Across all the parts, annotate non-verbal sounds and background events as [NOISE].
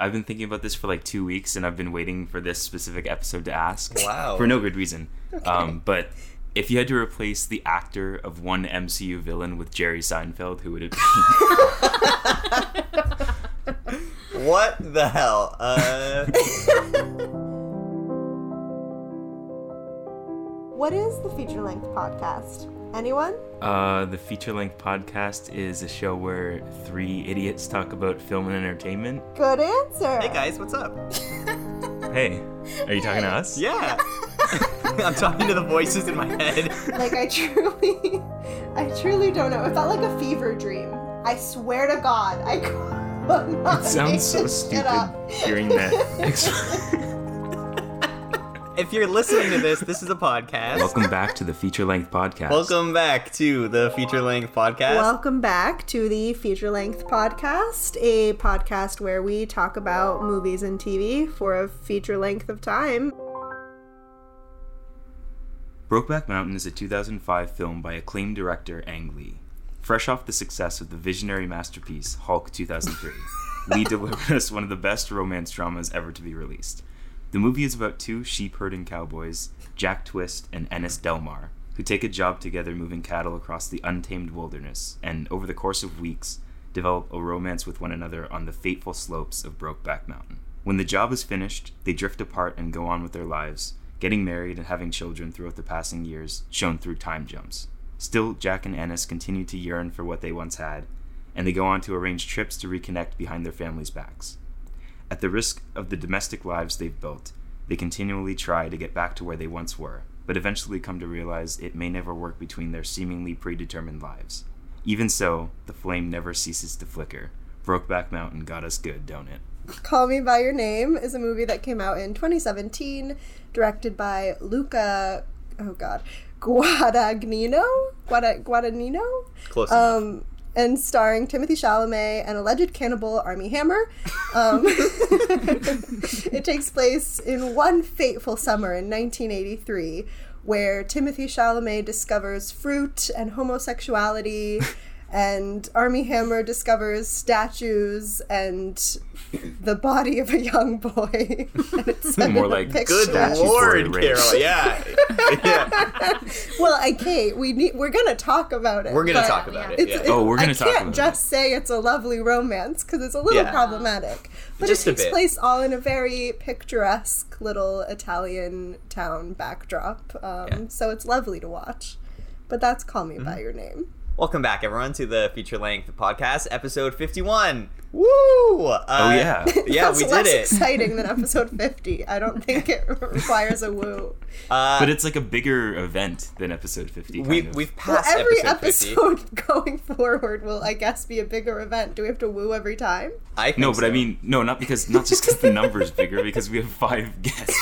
I've been thinking about this for like two weeks, and I've been waiting for this specific episode to ask. Wow. For no good reason. Um, but if you had to replace the actor of one MCU villain with Jerry Seinfeld, who would it be? [LAUGHS] What the hell? Uh, [LAUGHS] What is the feature length podcast? Anyone? uh, the feature length podcast is a show where three idiots talk about film and entertainment. Good answer. hey guys, what's up? [LAUGHS] Hey, are you talking to us? Yeah. [LAUGHS] I'm talking to the voices in my head. Like I truly, I truly don't know. It felt like a fever dream. I swear to God, I could not It sounds so [LAUGHS] stupid hearing that. Ex- If you're listening to this, this is a podcast. Welcome back to the feature length podcast. Welcome back to the feature length podcast. Welcome back to the feature length podcast, a podcast where we talk about movies and TV for a feature length of time. Brokeback Mountain is a 2005 film by acclaimed director Ang Lee. Fresh off the success of the visionary masterpiece Hulk 2003, Lee [LAUGHS] delivered us one of the best romance dramas ever to be released. The movie is about two sheep herding cowboys, Jack Twist and Ennis Del Mar, who take a job together moving cattle across the untamed wilderness and, over the course of weeks, develop a romance with one another on the fateful slopes of Brokeback Mountain. When the job is finished, they drift apart and go on with their lives, getting married and having children throughout the passing years, shown through time jumps. Still, Jack and Ennis continue to yearn for what they once had, and they go on to arrange trips to reconnect behind their families' backs. At the risk of the domestic lives they've built, they continually try to get back to where they once were, but eventually come to realize it may never work between their seemingly predetermined lives. Even so, the flame never ceases to flicker. Brokeback Mountain got us good, don't it? Call Me By Your Name is a movie that came out in 2017, directed by Luca, oh god, Guadagnino? Guada, Guadagnino? Close um, enough. And starring Timothée Chalamet and alleged cannibal Armie Hammer. Um, [LAUGHS] it takes place in one fateful summer in 1983 where Timothée Chalamet discovers fruit and homosexuality, and Armie Hammer discovers statues and the body of a young boy. [LAUGHS] and it's More in a like picture. Good Statutory lord, rape. Carol. Yeah. [LAUGHS] yeah. Well, I can't. We need. We're gonna talk about it. We're gonna talk about it. Yeah. Oh, we're gonna I talk can't about just say it's a lovely romance because it's a little Yeah. problematic. But Just it takes bit. place all in a very picturesque little Italian town backdrop. Um, Yeah. So it's lovely to watch. But that's "Call Me Mm-hmm. by Your Name." Welcome back, everyone, to the feature length podcast, episode 51. Woo! Uh, Oh, yeah. [LAUGHS] Yeah, That's we did less it. exciting than episode fifty. I don't think it [LAUGHS] requires a woo. Uh, But it's like a bigger event than episode 50. We, of. we've Well, passed every episode 50. episode [LAUGHS] going forward will, I guess, be a bigger event. Do we have to woo every time? I think No, but I mean, no, not because, not just because the number's bigger, because we have five guests.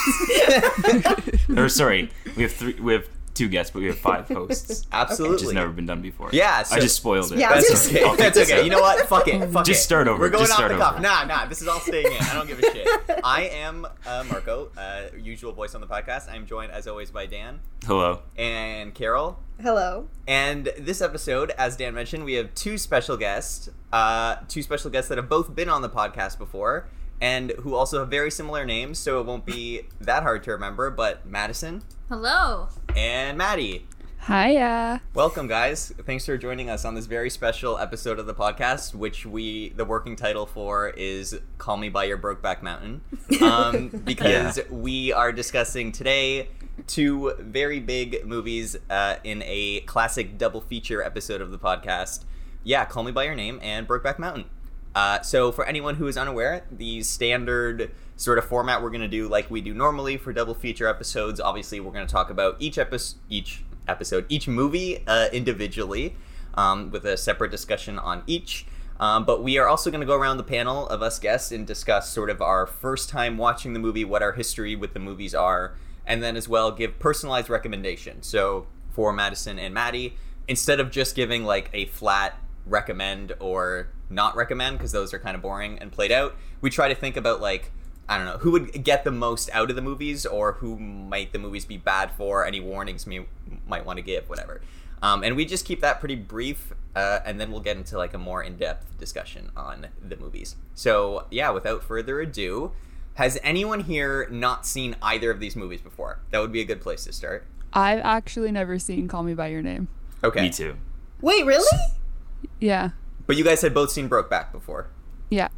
or sorry, we have three, we have two guests, but we have five hosts, [LAUGHS] absolutely. which has never been done before. Yeah, so- I just spoiled it. Yeah, I That's gonna okay. That's okay. You know what? Fuck it. [LAUGHS] Fuck Just it. start over. We're going Just off start the cuff. Nah, nah. This is all staying in. I don't give a shit. [LAUGHS] I am uh, Marco, uh, usual voice on the podcast. I'm joined, as always, by Dan Hello. and Carol. Hello. And this episode, as Dan mentioned, we have two special guests. Uh, two special guests that have both been on the podcast before, and who also have very similar names, so it won't be that hard to remember. But Madison Hello. and Maddie. Hiya. Welcome, guys. Thanks for joining us on this very special episode of the podcast, which we, the working title for is Call Me By Your Brokeback Mountain. [LAUGHS] Um, because we are discussing today two very big movies uh, in a classic double feature episode of the podcast. Yeah, Call Me By Your Name and Brokeback Mountain. Uh, so, for anyone who is unaware, the standard sort of format we're going to do, like we do normally for double feature episodes, obviously, we're going to talk about each episode, each episode, each movie uh, individually, um, with a separate discussion on each. Um, but we are also going to go around the panel of us guests and discuss sort of our first time watching the movie, what our history with the movies are, and then as well give personalized recommendations. So for Madison and Maddie, instead of just giving like a flat recommend or not recommend, because those are kind of boring and played out, we try to think about like I don't know who would get the most out of the movies, or who might the movies be bad for. Any warnings me might want to give, whatever. Um, and we just keep that pretty brief, uh, and then we'll get into like a more in-depth discussion on the movies. So yeah, without further ado, has anyone here not seen either of these movies before? That would be a good place to start. I've actually never seen Call Me by Your Name. Okay, Me too. Wait, really? Yeah. But you guys had both seen Brokeback before. Yeah.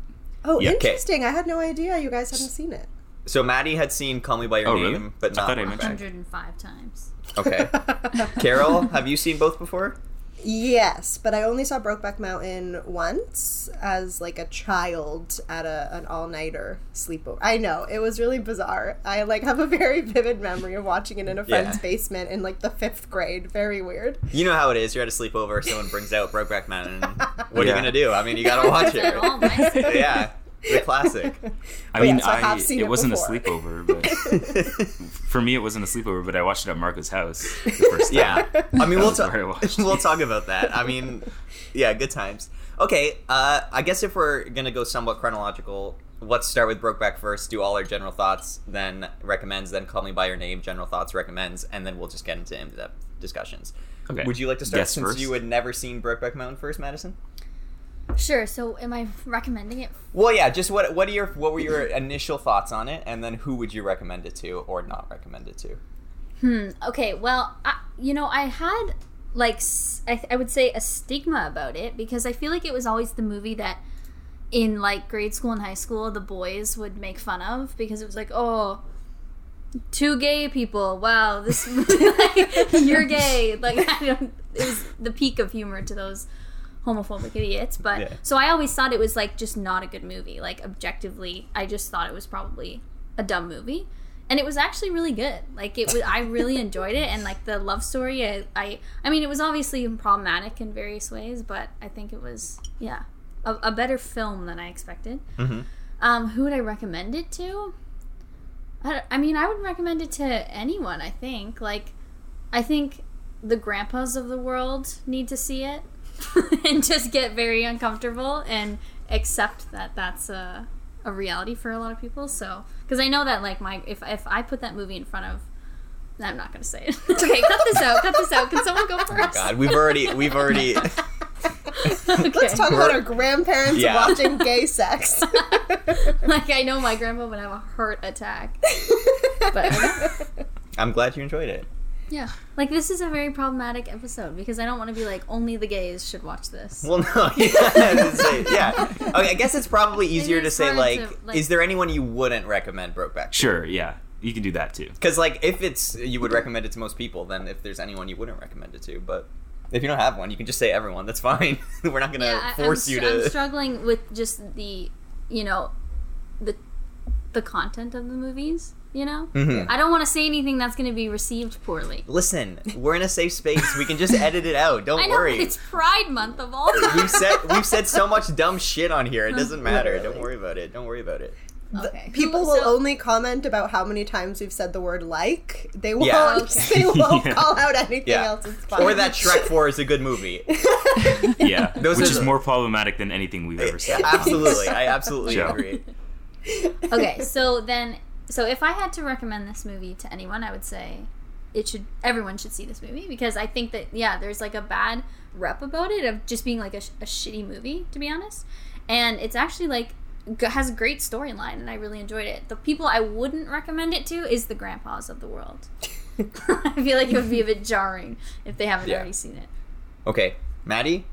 Oh, Yeah. Okay. interesting. I had no idea you guys hadn't seen it. So Maddie had seen Call Me by Your Oh, Name, really? but I not thought I mentioned- 105 times. Okay, [LAUGHS] Carol, have you seen both before? Yes, but I only saw Brokeback Mountain once as like a child at a, an all nighter sleepover. I know it was really bizarre. I like have a very [LAUGHS] vivid memory of watching it in a friend's Yeah. basement in like the fifth grade. Very weird. You know how it is. You're at a sleepover, someone brings out Brokeback Mountain. [LAUGHS] What are you gonna do? I mean, you gotta watch [LAUGHS] it. Yeah, the classic. [LAUGHS] I mean, yeah, so I I, have seen it it wasn't before. a sleepover, but [LAUGHS] for me, it wasn't a sleepover. But I watched it at Marco's house the first [LAUGHS] time. Yeah, I mean, we'll talk. where I watched. We'll talk about that. I mean, yeah, good times. Okay, uh, I guess if we're gonna go somewhat chronological, let's start with Brokeback first. Do all our general thoughts, then recommends, then Call Me by Your Name, general thoughts, recommends, and then we'll just get into in-depth discussions. Okay. Would you like to start Guess since first? you had never seen Brokeback Mountain first, Madison? Sure. So, am I recommending it? Well, yeah. Just what what are your what were your [LAUGHS] initial thoughts on it, and then who would you recommend it to or not recommend it to? Hmm. Okay. Well, I, you know, I had like I would say a stigma about it because I feel like it was always the movie that in like grade school and high school the boys would make fun of because it was like, oh two gay people. Wow, this [LAUGHS] [LAUGHS] like, you're gay. Like I don't. It was the peak of humor to those homophobic idiots. But Yeah. so I always thought it was like just not a good movie. Like objectively, I just thought it was probably a dumb movie. And it was actually really good. Like it was, I really [LAUGHS] enjoyed it, and like the love story. I, I, I mean, it was obviously problematic in various ways, but I think it was, yeah, a, a better film than I expected. Mhm. Um, who would I recommend it to? I, I mean, I would recommend it to anyone. I think, like, I think the grandpas of the world need to see it [LAUGHS] and just get very uncomfortable and accept that that's a, a reality for a lot of people. So, because I know that like my if if I put that movie in front of, I'm not gonna say it. [LAUGHS] okay, cut this out. Cut this out. Can someone go oh first? Oh God, we've already we've already. [LAUGHS] Okay. Let's talk about our grandparents Yeah. watching gay sex. like I know my grandpa would have a heart attack, but I'm glad you enjoyed it. Yeah, like this is a very problematic episode because I don't want to be like only the gays should watch this. Well, no, [LAUGHS] yeah, say- yeah. Okay, I guess it's probably easier to say like, to, like- is there anyone you wouldn't recommend Brokeback? Sure. Yeah. You can do that too. Because like, if it's you would recommend it to most people, then if there's anyone you wouldn't recommend it to, but if you don't have one, you can just say everyone. That's fine. [LAUGHS] We're not gonna yeah, force I'm, you str- I'm to. struggling with just the, you know, the the content of the movies. You know, Mhm. I don't want to say anything that's going to be received poorly. Listen, we're in a safe space. We can just edit it out. Don't [LAUGHS] I know worry. it's Pride Month of all time. We've said we've said so much dumb shit on here. It doesn't [LAUGHS] matter. Don't worry about it. Don't worry about it. okay. People Who- will so- only comment about how many times we've said the word like. They won't. Yeah. [LAUGHS] Okay. They won't Yeah. call out anything Yeah. else. It's fine. Or that Shrek Four is a good movie. Yeah. Those Which are is the- more problematic than anything we've ever said. absolutely, I absolutely Joe. agree. okay, so then, so if I had to recommend this movie to anyone, I would say it should everyone should see this movie because I think that yeah, there's like a bad rep about it of just being like a, a shitty movie to be honest, and it's actually like has a great storyline and I really enjoyed it. The people I wouldn't recommend it to is the grandpas of the world. [LAUGHS] I feel like it would be a bit jarring if they haven't Yeah. already seen it. Okay, Maddie.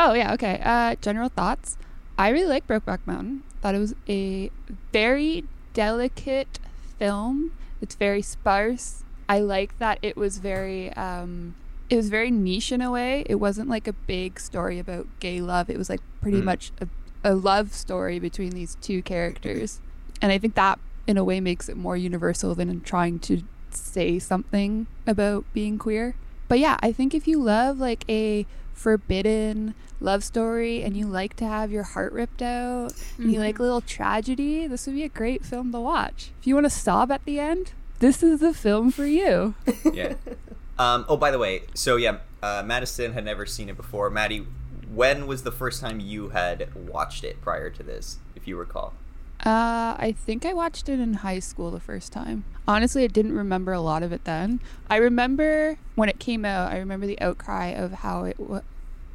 Oh yeah, okay. Uh, general thoughts. I really like Brokeback Mountain. Thought it was a very delicate film. It's very sparse. I like that it was very um it was very niche in a way. It wasn't like a big story about gay love. It was like pretty Mm. much a, a love story between these two characters. And I think that in a way makes it more universal than trying to say something about being queer. But yeah, I think if you love like a forbidden love story and you like to have your heart ripped out and you like a little tragedy, this would be a great film to watch. If you want to sob at the end, this is the film for you. [LAUGHS] Yeah. Um, oh, by the way, so yeah, uh, Madison had never seen it before. Maddie, when was the first time you had watched it prior to this, if you recall? Uh, I think I watched it in high school the first time. Honestly, I didn't remember a lot of it then. I remember when it came out. I remember the outcry of how it w-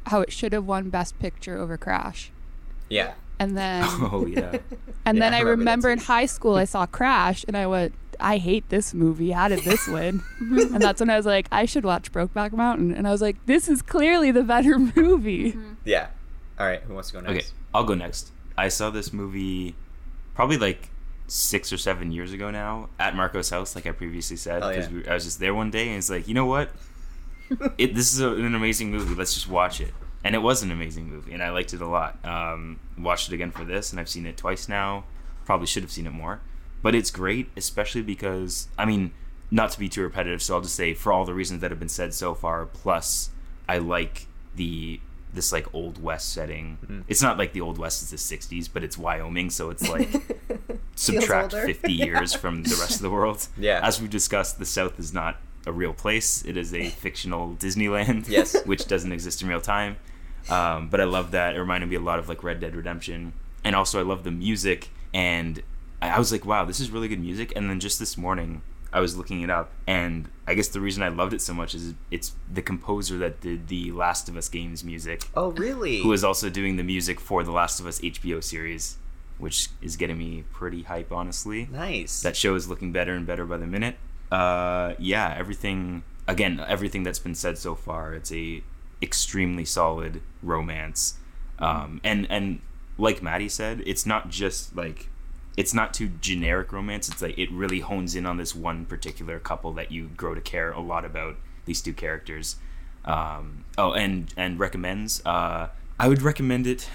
how it should have won Best Picture over Crash, Yeah. and then [LAUGHS] Oh yeah. [LAUGHS] and Yeah, then I I remember that remember in high school I [LAUGHS] saw Crash, and I went, I hate this movie. How did this win? and that's when I was like, I should watch Brokeback Mountain, and I was like, this is clearly the better movie. Yeah. All right. Who wants to go next? Okay, I'll go next. I saw this movie probably like six or seven years ago now at Marco's house, like I previously said, Oh, because yeah. we, I was just there one day and it's like, you know what? [LAUGHS] it, this is a, an amazing movie. Let's just watch it. And it was an amazing movie, and I liked it a lot. Um, watched it again for this, and I've seen it twice now. Probably should have seen it more, but it's great, especially because I mean, not to be too repetitive, so I'll just say for all the reasons that have been said so far. Plus, I like the this like old west setting. Mm-hmm. It's not like the old west is the '60s, but it's Wyoming, so it's like [LAUGHS] subtract older. 50 years from the rest of the world. [LAUGHS] Yeah. As we discussed, the South is not a real place. It is a [LAUGHS] fictional Disneyland. Yes. Which doesn't exist in real time. Um, but I love that. It reminded me a lot of like Red Dead Redemption. And also, I love the music. And I I was like, wow, this is really good music. And then just this morning, I was looking it up. And I guess the reason I loved it so much is it's the composer that did the Last of Us games music Oh, really? who is also doing the music for the Last of Us HBO series, which is getting me pretty hype, honestly. nice. That show is looking better and better by the minute. Uh, yeah, everything. Again, everything that's been said so far. It's a extremely solid romance, um, and and like Maddie said, it's not just like it's not too generic romance. It's like it really hones in on this one particular couple that you grow to care a lot about. These two characters. Um, oh, and and recommends. Uh, I would recommend it.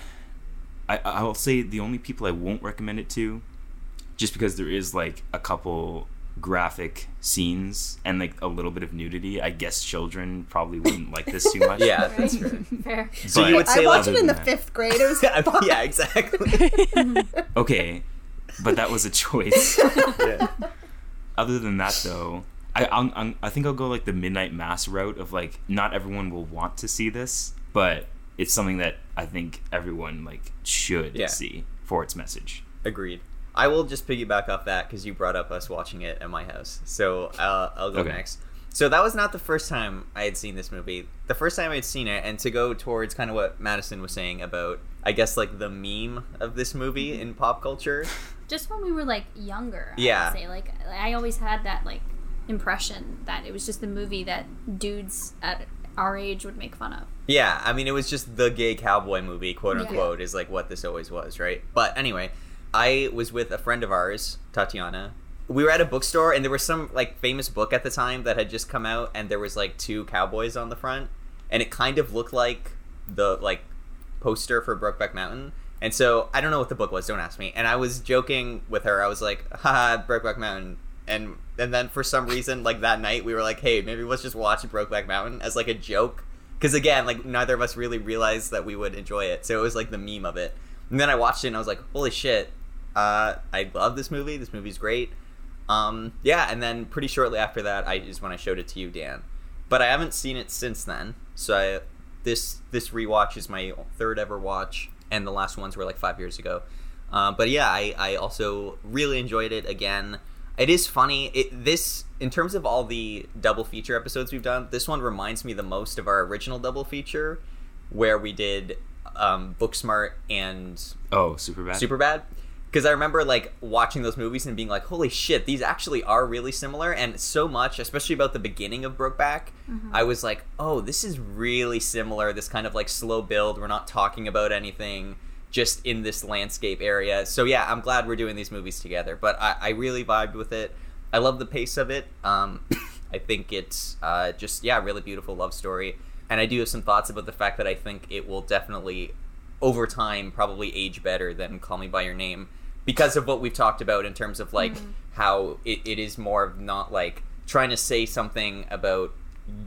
I I'll say the only people I won't recommend it to, just because there is like a couple graphic scenes and like a little bit of nudity. I guess children probably wouldn't like this too much. [LAUGHS] yeah, Right? that's true. [LAUGHS] Fair. So But- you would say I watched it in the that. [LAUGHS] fifth grade. It was yeah, exactly. Okay, but that was a choice. [LAUGHS] yeah. Other than that, though, I I'm, I'm, I think I'll go like the midnight mass route of like not everyone will want to see this, but it's something that I think everyone like should Yeah. see for its message. Agreed. I will just piggyback off that because you brought up us watching it at my house. So uh, I'll go Okay. next. So that was not the first time I had seen this movie. The first time I had seen it, and to go towards kind of what Madison was saying about, I guess, like the meme of this movie mm-hmm. in pop culture. Just when we were like younger, I Yeah. say like I always had that like impression that it was just the movie that dudes at our age would make fun of. Yeah, I mean, it was just the gay cowboy movie, quote Yeah. unquote, is like what this always was, right? But anyway, I was with a friend of ours, Tatiana. We were at a bookstore, and there was some like famous book at the time that had just come out, and there was like two cowboys on the front, and it kind of looked like the like poster for Brokeback Mountain. And so I don't know what the book was. Don't ask me. And I was joking with her. I was like, "Haha, Brokeback Mountain." And and then for some reason, like that night, we were like, "Hey, maybe let's just watch Brokeback Mountain as like a joke." Because again, like neither of us really realized that we would enjoy it. So it was like the meme of it. And then I watched it and I was like, "Holy shit! Uh, I love this movie. This movie's great." Um, yeah. And then pretty shortly after that, I is when I showed it to you, Dan. But I haven't seen it since then. So I, this this rewatch is my third ever watch, and the last ones were like five years ago. Um, but yeah, I, I also really enjoyed it again. It is funny. It this in terms of all the double feature episodes we've done, this one reminds me the most of our original double feature, where we did um, Booksmart and Oh, super bad. Super bad because i remember like watching those movies and being like holy shit these actually are really similar. And so much especially about the beginning of brokeback i was like oh this is really similar this kind of like slow build we're not talking about anything just in this landscape area. So yeah i'm glad we're doing these movies together but i, I really vibed with it. I love the pace of it um, [COUGHS] i think it's uh, just yeah really beautiful love story. And i do have some thoughts about the fact that i think it will definitely over time probably age better than Call Me by Your Name because of what we've talked about in terms of like how it, it is more of not like trying to say something about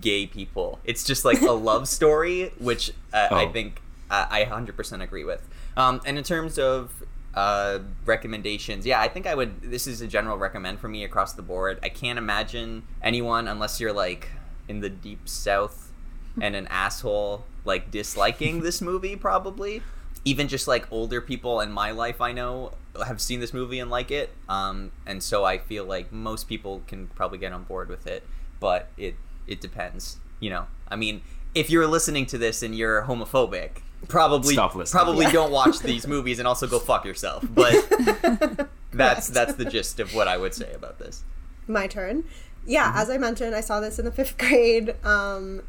gay people. It's just like a love [LAUGHS] story, which uh, I Oh. think uh, I 100% agree with. Um, and in terms of uh, recommendations, yeah, I think I would. This is a general recommend for me across the board. I can't imagine anyone unless you're like in the deep south and an asshole like disliking this movie probably even just like older people in my life I know have seen this movie and like it. Um, and so I feel like most people can probably get on board with it, but it it depends. You know, I mean, if you're listening to this and you're homophobic, probably probably Yeah. don't watch these movies and also go fuck yourself. But [LAUGHS] that's that's the gist of what I would say about this. my turn. Yeah, as I mentioned, I saw this in the fifth [LAUGHS] grade. Um,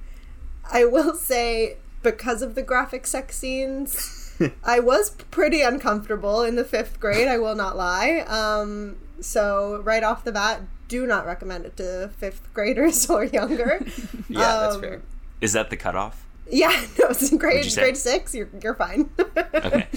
I will say, because of the graphic sex scenes, [LAUGHS] I was pretty uncomfortable in the fifth grade. I will not lie. Um, so right off the bat, do not recommend it to fifth graders [LAUGHS] or younger. [LAUGHS] Yeah, that's Um, fair. Is that the cutoff? Yeah, no, it's in grade grade six. You're you're fine. Okay.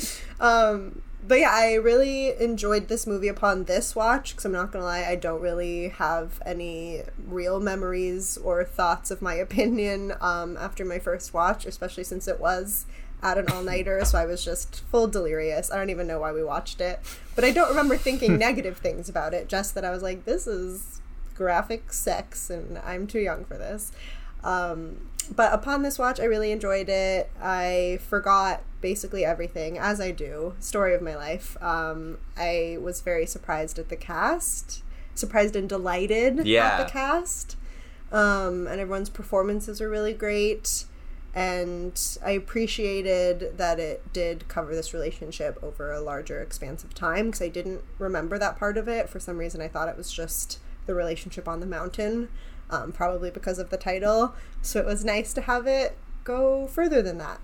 Um, but yeah, I really enjoyed this movie upon this watch because I'm not gonna lie, I don't really have any real memories or thoughts of my [LAUGHS] opinion um, after my first watch, especially since it was at an all nighter, so I was just full delirious. I don't even know why we watched it, but I don't remember thinking [LAUGHS] negative things about it. Just that I was like, this is graphic sex, and I'm too young for this. Um, but upon this watch, I really enjoyed it. I forgot basically everything, as I do. Story of my life. Um, I was very surprised at the cast, surprised and delighted Yeah. at the cast. Um, and everyone's performances were really great. And I appreciated that it did cover this relationship over a larger expanse of time because I didn't remember that part of it. For some reason, I thought it was just the relationship on the mountain, um, probably because of the title. So it was nice to have it go further than that.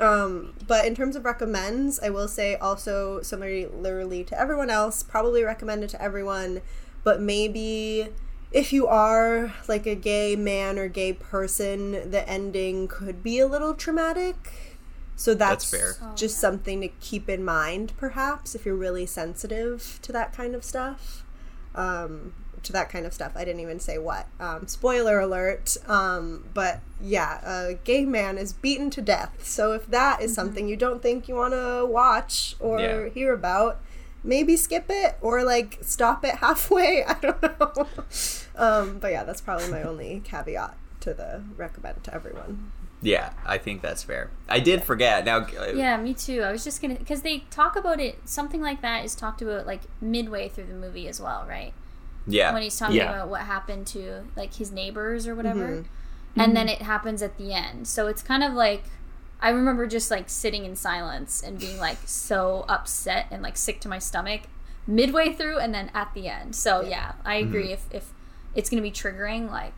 Um, but in terms of recommends, I will say also similarly to everyone else, probably recommend it to everyone, but maybe if you are like a gay man or gay person, the ending could be a little traumatic. So that's, That's fair. Oh, just yeah. something to keep in mind, perhaps, if you're really sensitive to that kind of stuff. Um, to that kind of stuff. I didn't even say what. Um, spoiler alert. Um, but yeah, a gay man is beaten to death. So if that is something you don't think you want to watch or Yeah. hear about, maybe skip it or like stop it [LAUGHS] halfway. I don't know. [LAUGHS] um, but yeah, that's probably my only caveat to the recommend to everyone. Yeah, I think that's fair. I did forget. Now, uh, Yeah, me too. I was just gonna because they talk about it. Something like that is talked about like midway through the movie as well, right? Yeah, When he's talking Yeah. about what happened to like his neighbors or whatever, Mm-hmm. and then it happens at the end. So it's kind of like I remember just like sitting in silence and being like so upset and like sick to my stomach midway through, and then at the end. So yeah, I agree. If if it's gonna be triggering, like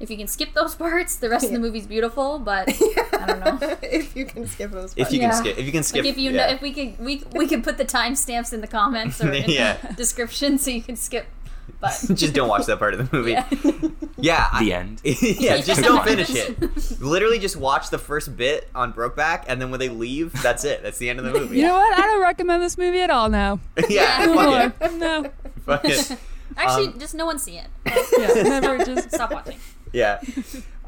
if you can skip those [LAUGHS] parts, the rest of the movie's beautiful. But [LAUGHS] I don't know. [LAUGHS] if you can skip those Parts. if parts. you Yeah. can skip, if you can skip, Like if you yeah. know, if we could, we we could put the timestamps in the comments or in Yeah. the description so you can skip. But [LAUGHS] just don't watch that part of the movie. yeah, Yeah, [LAUGHS] I- The end. [LAUGHS] yeah, just don't finish it. Literally, just watch the first bit on Brokeback, and then when they leave, that's it. That's the end of the movie. You know what? I don't recommend this movie at all now. yeah, No fuck it. No. Fuck it. actually, Um, just no one see it. Yeah, never just Stop watching. Yeah.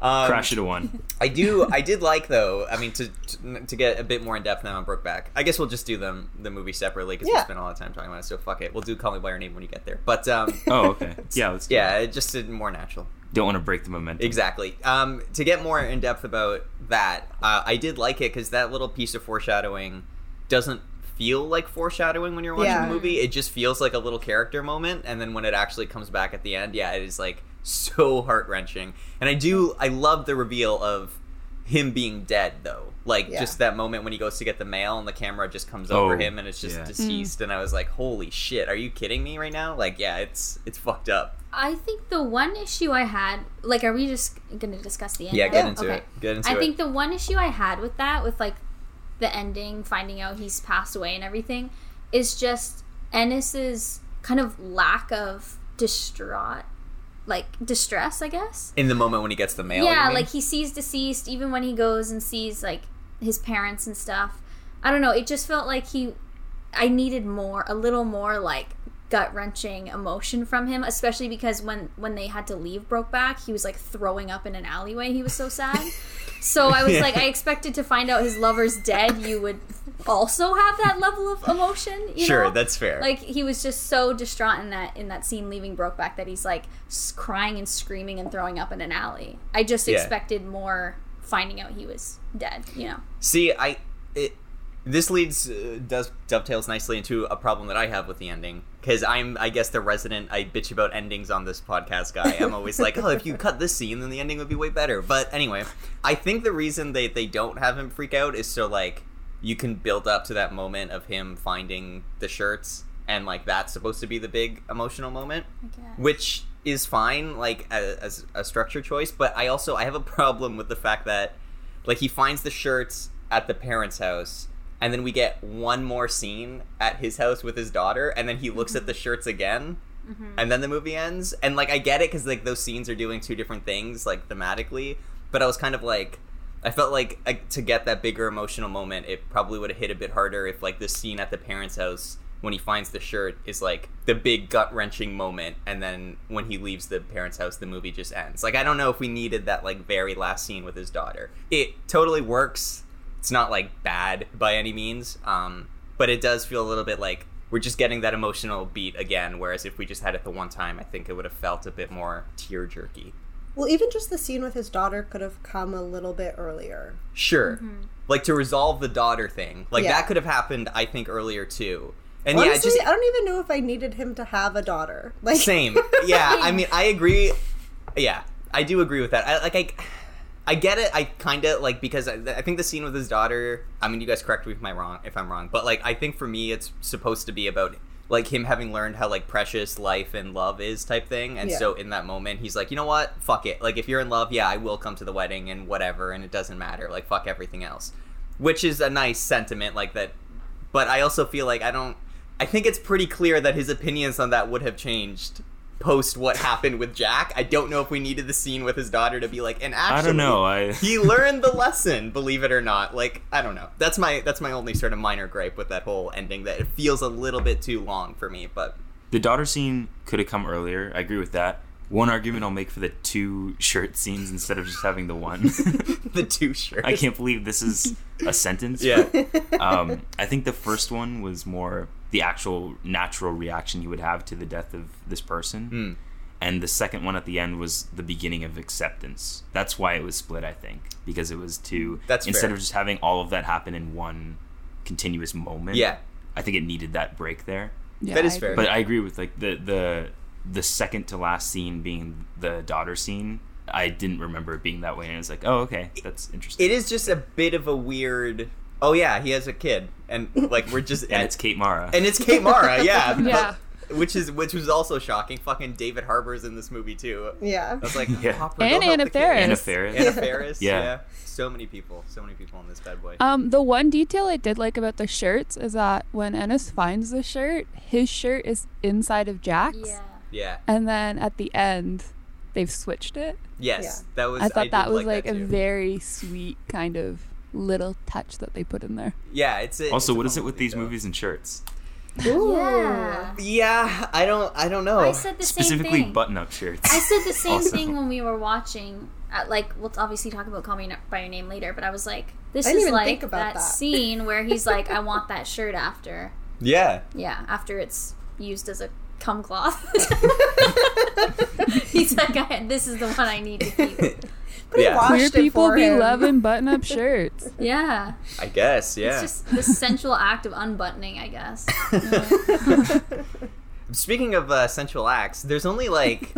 Um, Crash it a one. I do. I did like though. I mean, to to, to get a bit more in depth now on Brokeback. I guess we'll just do them the movie separately because we spent a lot of time talking about it. So fuck it. We'll do Call Me by Your Name when you get there. But um, Oh, okay. [LAUGHS] Yeah, let's do yeah, it just did more natural. Don't want to break the momentum. Exactly. Um, to get more in depth about that, uh, I did like it because that little piece of foreshadowing doesn't feel like foreshadowing when you're watching Yeah. the movie. It just feels like a little character moment, and then when it actually comes back at the end, yeah, it is like so heart wrenching. And I do, I love the reveal of him being dead though. Like Yeah. just that moment when he goes to get the mail and the camera just comes Oh, over him and it's just yeah. deceased, mm. and I was like, holy shit, are you kidding me right now? Like, yeah, it's it's fucked up. I think the one issue I had, like, are we just going to discuss the end? Yeah, get into Okay. it. Get into I it. think the one issue I had with that, with like the ending, finding out he's passed away and everything, is just Ennis's kind of lack of distraught, like distress, I guess. in the moment when he gets the mail. yeah, like he sees deceased, even when he goes and sees like his parents and stuff. I don't know. It just felt like he, I needed more, a little more like gut wrenching emotion from him, especially because when when they had to leave Brokeback, he was like throwing up in an alleyway. He was so sad. so I was like, I [LAUGHS] expected to find out his lover's dead. You would also have that level of emotion. You sure, know? that's fair. like he was just so distraught in that in that scene leaving Brokeback that he's like crying and screaming and throwing up in an alley. I just Yeah. expected more finding out he was dead. You know. See, I it this leads uh, does dovetails nicely into a problem that I have with the ending because I'm I guess the resident I bitch about endings on this podcast guy. I'm [LAUGHS] always like, oh, if you cut this scene, then the ending would be way better. But anyway, I think the reason they they don't have him freak out is so like you can build up to that moment of him finding the shirts and like that's supposed to be the big emotional moment which is fine like as a structure choice but i also i have a problem with the fact that like he finds the shirts at the parents house and then we get one more scene at his house with his daughter and then he looks at the shirts again and then the movie ends and like i get it because like those scenes are doing two different things like thematically but i was kind of like i felt like uh, to get that bigger emotional moment it probably would have hit a bit harder if like the scene at the parents house when he finds the shirt is like the big gut wrenching moment, and then when he leaves the parents' house, the movie just ends. Like I don't know if we needed that like very last scene with his daughter. It totally works. It's not like bad by any means, um, but it does feel a little bit like we're just getting that emotional beat again. Whereas if we just had it the one time, I think it would have felt a bit more tear jerky. Well, even just the scene with his daughter could have come a little bit earlier. Sure, like to resolve the daughter thing, like Yeah. that could have happened. I think earlier too. And Honestly, yeah, just I don't even know if I needed him to have a daughter. Like Same. Yeah, I [LAUGHS] mean, I agree. Yeah, I do agree with that. I like I. I get it. I kind of like because I, I think the scene with his daughter. I mean, you guys correct me if I'm wrong. If I'm wrong, but like I think for me, it's supposed to be about like him having learned how like precious life and love is type thing. And Yeah. so in that moment, he's like, you know what? Fuck it. Like if you're in love, yeah, I will come to the wedding and whatever, and it doesn't matter. Like fuck everything else, which is a nice sentiment. Like that but I also feel like I don't. I think it's pretty clear that his opinions on that would have changed post what happened with Jack. I don't know if we needed the scene with his daughter to be like, and actually, I don't know. I he learned the lesson. Believe it or not, like I don't know. That's my that's my only sort of minor gripe with that whole ending. That it feels a little bit too long for me. But the daughter scene could have come earlier. I agree with that. One argument I'll make for the two shirt scenes instead of just having the one. [LAUGHS] the two shirts. I can't believe this is a sentence. Yeah. um, I think the first one was more the actual natural reaction you would have to the death of this person. Hmm. And the second one at the end was the beginning of acceptance. That's why it was split, I think, because it was to That's instead fair. of just having all of that happen in one continuous moment. Yeah. I think it needed that break there. Yeah, That is I fair. But I agree with like the the the second to last scene being the daughter scene. I didn't remember it being that way, and I was like, "Oh, okay, that's interesting." It is just a bit of a weird. Oh yeah, he has a kid, and like we're just [LAUGHS] and it's Kate Mara. and it's Kate Mara, yeah, [LAUGHS] Yeah. which is which was also shocking. Fucking David Harbour's in this movie too. yeah. I was like, [LAUGHS] Yeah. Hopper, And Anna. Faris. Anna Faris. Anna Faris, yeah. Yeah. So many people, so many people in this bad boy. Um, the one detail I did like about the shirts is that when Ennis finds the shirt, his shirt is inside of Jack's, Yeah. yeah. and then at the end, they've switched it. Yes, that was. I thought did that was like, that a too. very sweet kind of little touch that they put in there. Yeah, it's a, also, it's a what is it with these detail. movies and shirts? Ooh. Yeah. Yeah, I don't, I don't know. I said the same Specifically, thing. button-up shirts. I said the same Also. thing when we were watching. At, like, we'll obviously talk about Call Me by Your Name later, but I was like, this is like about that, that. scene where he's like, I want [LAUGHS] that shirt after. yeah, Yeah, after it's used as a cum cloth. [LAUGHS] [LAUGHS] he's like, I, this is the one I need to keep. But Yeah. Queer people be him. loving [LAUGHS] button-up shirts. Yeah. I guess, yeah. It's just the sensual act of unbuttoning, I guess. [LAUGHS] Speaking of uh, sensual acts, there's only like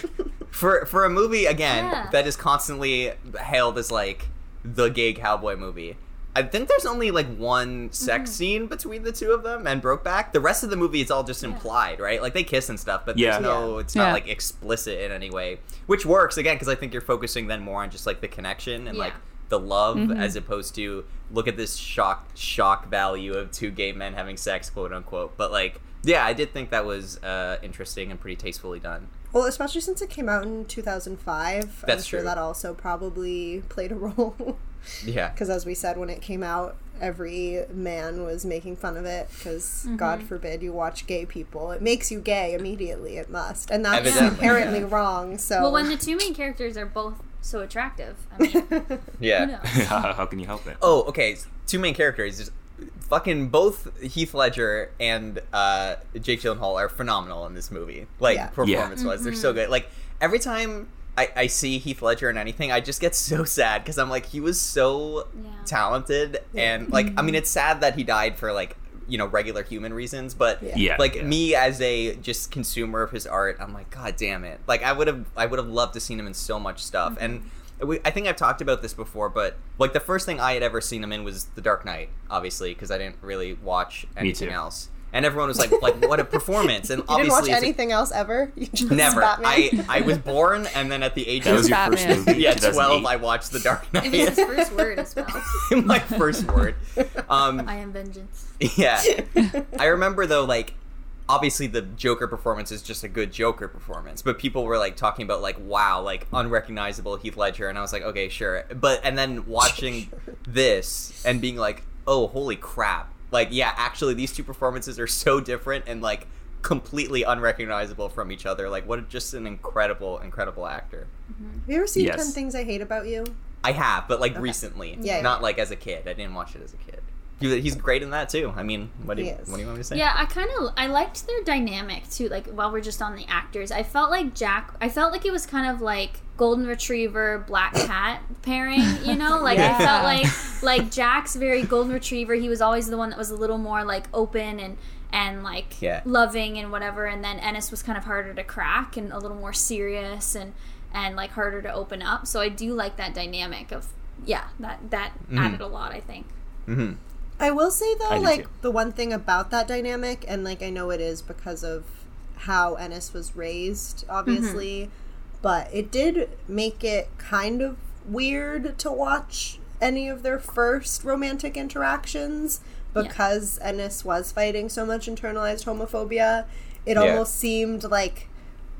[LAUGHS] for for a movie again Yeah. that is constantly hailed as like the gay cowboy movie. I think there's only like one sex Mm-hmm. scene between the two of them and Brokeback. The rest of the movie is all just implied, right? Like they kiss and stuff, but Yeah. there's no, it's not Yeah. like explicit in any way, which works again because I think you're focusing then more on just like the connection and Yeah. like the love Mhm. as opposed to look at this shock shock value of two gay men having sex, quote unquote. But like, yeah, I did think that was uh, interesting and pretty tastefully done. Well, especially since it came out in 2005. I'm sure true. that also probably played a [LAUGHS] role. Yeah. Because as we said, when it came out, every man was making fun of it. Because God forbid you watch gay people, it makes you gay immediately. It must, and that's Evidently, inherently yeah. wrong. So, Well, when the two main characters are both so attractive, I mean, [LAUGHS] who Yeah. [LAUGHS] knows? how, [LAUGHS] how can you help it? Oh, okay. Two main characters. Just fucking both Heath Ledger and uh, Jake Gyllenhaal are phenomenal in this movie. Like Yeah. performance wise, they're so good. Like every time I, I see Heath Ledger and anything, I just get so sad because I'm like, he was so Yeah. talented, and like, I mean, mhm. it's sad that he died for like you know regular human reasons, but Yeah. Yeah, like yeah. me as a just consumer of his art, I'm like, god damn it! Like I would have, I would have loved to seen him in so much stuff, and. Mm-hmm. We, I think I've talked about this before, but like the first thing I had ever seen him in was The Dark Knight, obviously, because I didn't really watch anything else. And everyone was like, "Like, what a performance!" And [LAUGHS] You didn't obviously, watch it's a- anything else ever? [LAUGHS] You just Never. Batman? I I was born, and then at the age That of was your first Batman. movie. yeah 2008. twelve, I watched The Dark It was Knight. his first word as well. [LAUGHS] My first word. Um, I am vengeance. yeah. I remember though, like obviously the Joker performance is just a good Joker performance, but people were like talking about like wow, like unrecognizable Heath Ledger, and I was like, okay, sure. But and then watching this and being like, oh, holy crap! Like, yeah, actually, these two performances are so different and like completely unrecognizable from each other. Like, what just an incredible, incredible actor. Mm-hmm. Have you ever seen Yes. 10 Things I Hate About You? I have, but like recently, Yeah, yeah. not like as a kid. I didn't watch it as a kid. He- He's great in that too. I mean, what do you, what do you want me to say? Yeah, I kind of I liked their dynamic too. Like while we're just on the actors, I felt like Jack. I felt like it was kind of like golden retriever black cat pairing. You know, [LAUGHS] like I felt like like Jack's very golden retriever. He was always the one that was a little more like open and and like Yeah. loving and whatever. And then Ennis was kind of harder to crack and a little more serious and and like harder to open up. So I do like that dynamic of yeah that that added a lot. I think. hmm I will say though, like too. the one thing about that dynamic, and like I know it is because of how Ennis was raised, obviously, mm-hmm. but it did make it kind of weird to watch any of their first romantic interactions because Ennis was fighting so much internalized homophobia. It Yeah. almost seemed like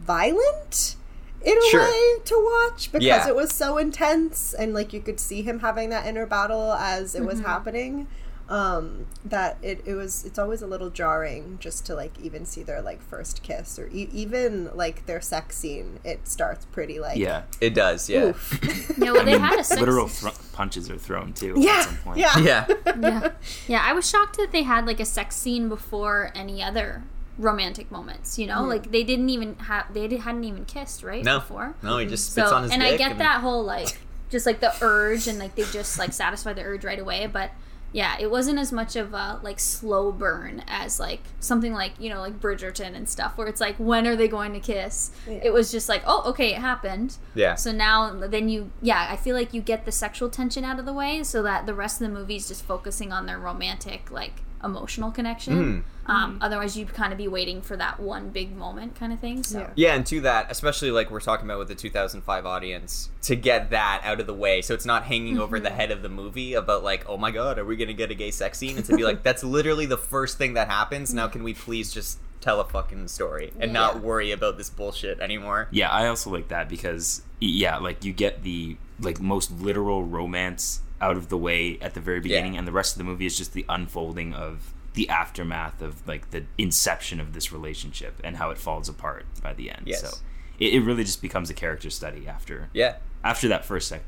violent in a Sure. way to watch because Yeah. it was so intense and like you could see him having that inner battle as it was mm-hmm. happening um that it, it was it's always a little jarring just to like even see their like first kiss or e- even like their sex scene it starts pretty like Yeah. It does, yeah. oof. [LAUGHS] Yeah, well, I they mean, had a sex literal thro- punches are thrown too. yeah At some point. yeah Yeah. [LAUGHS] yeah yeah i was shocked that they had like a sex scene before any other romantic moments you know like they didn't even have they did, hadn't even kissed right No. before No, he just spits so on his and dick i get that whole like just like the urge and like they just like satisfy the urge right away but yeah it wasn't as much of a like slow burn as like something like you know like bridgerton and stuff where it's like when are they going to kiss? It was just like oh okay it happened. Yeah. so now then you yeah i feel like you get the sexual tension out of the way so that the rest of the movie is just focusing on their romantic like emotional connection um, otherwise you'd kind of be waiting for that one big moment kind of thing so Yeah. Yeah, and to that, especially like we're talking about with the 2005 audience, to get that out of the way, so it's not hanging over the head of the movie about like, oh my god, are we gonna get a gay sex scene? And to be like, [LAUGHS] that's literally the first thing that happens. Now, can we please just tell a fucking story and not worry about this bullshit anymore? Yeah, I also like that because yeah, like you get the like most literal romance out of the way at the very beginning, Yeah. and the rest of the movie is just the unfolding of the aftermath of like the inception of this relationship and how it falls apart by the end. Yes. So it, it really just becomes a character study after Yeah. after that first sec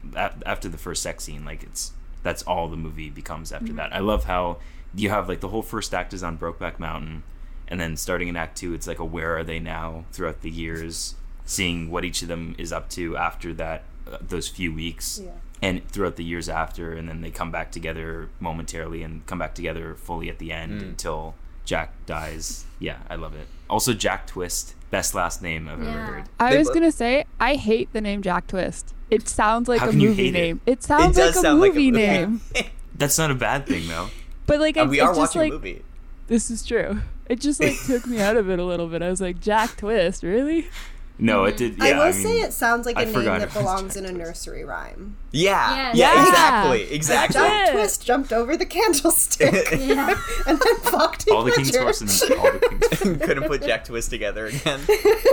after the first sex scene. Like it's that's all the movie becomes after that. I love how you have like the whole first act is on Brokeback Mountain, and then starting in Act Two, it's like a where are they now throughout the years, seeing what each of them is up to after that uh, those few weeks, Yeah. And throughout the years after, and then they come back together momentarily and come back together fully at the end mm. until Jack dies. Yeah, I love it. Also, Jack Twist, best last name I've ever heard. I They was bo- gonna say I hate the name Jack Twist. It sounds like How a movie hate it? name. It, sounds it does like a sound movie like a name. [LAUGHS] That's not a bad thing though. But like, and it, we are just watching like a movie. this is true. It just like took me out of it a little bit. I was like, Jack Twist, really? No, it did. Yeah, I will I say it sounds like I a name that belongs in a nursery rhyme. Yeah. Yes. Yeah. Yeah. Exactly. Exactly. Yeah. Jack Twist jumped over the candlestick [LAUGHS] yeah [LAUGHS] and then fucked all the king's [LAUGHS] Ledger. horse and all the king's. Couldn't put Jack Twist together again.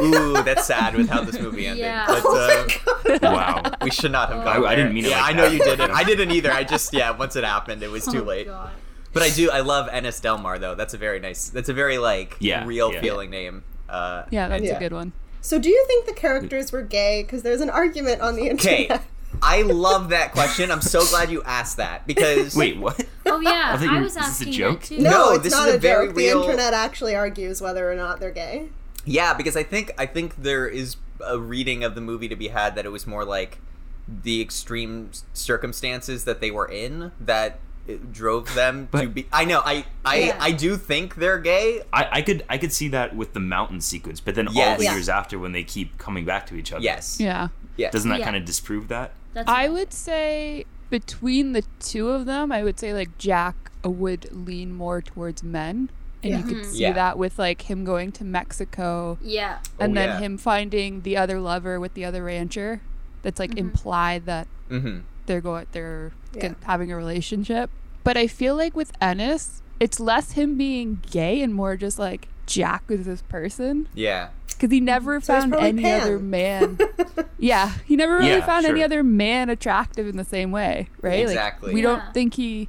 Ooh, that's sad with how this movie ended. Yeah. But, Oh uh, Wow. We should not have I- gone. I didn't mean it Yeah, like I know that. you didn't. I didn't either. I just yeah. Once it happened, it was too Oh, late. God. But I do. I love Ennis Del Mar though. That's a very nice. That's a very like Yeah, real yeah. feeling name. Uh, Yeah, that's Yeah. a good one. So, do you think the characters mm. were gay? Because there's an argument on the internet. Okay. internet. I love that question. I'm so glad you asked that [LAUGHS] because Wait, what? oh yeah I think i, was is this a joke? that too No, No, it's this not is a, a very joke. real- The internet actually argues whether or not they're gay. Yeah, because I think I think there is a reading of the movie to be had that it was more like the extreme circumstances that they were in that it drove them to be. I know. I I, Yeah. I do think they're gay. I, I could I could see that with the mountain sequence, but then all the Yeah. years after when they keep coming back to each other. Yes. Yeah. Yes. Doesn't that Yeah. kind of disprove that? That's I would say between the two of them, I would say like Jack would lean more towards men. And Yeah. you could see Yeah. that with like him going to Mexico Yeah. and Oh, then yeah. him finding the other lover with the other rancher. That's like implied that Mm-hmm. They're going they're Yeah. having a relationship. But I feel like with Ennis, it's less him being gay and more just like Jack was this person Yeah. because he never So found any pan. other man. [LAUGHS] yeah, he never really Yeah, found any other man attractive in the same way, right? Like, Exactly. we Yeah. don't think he,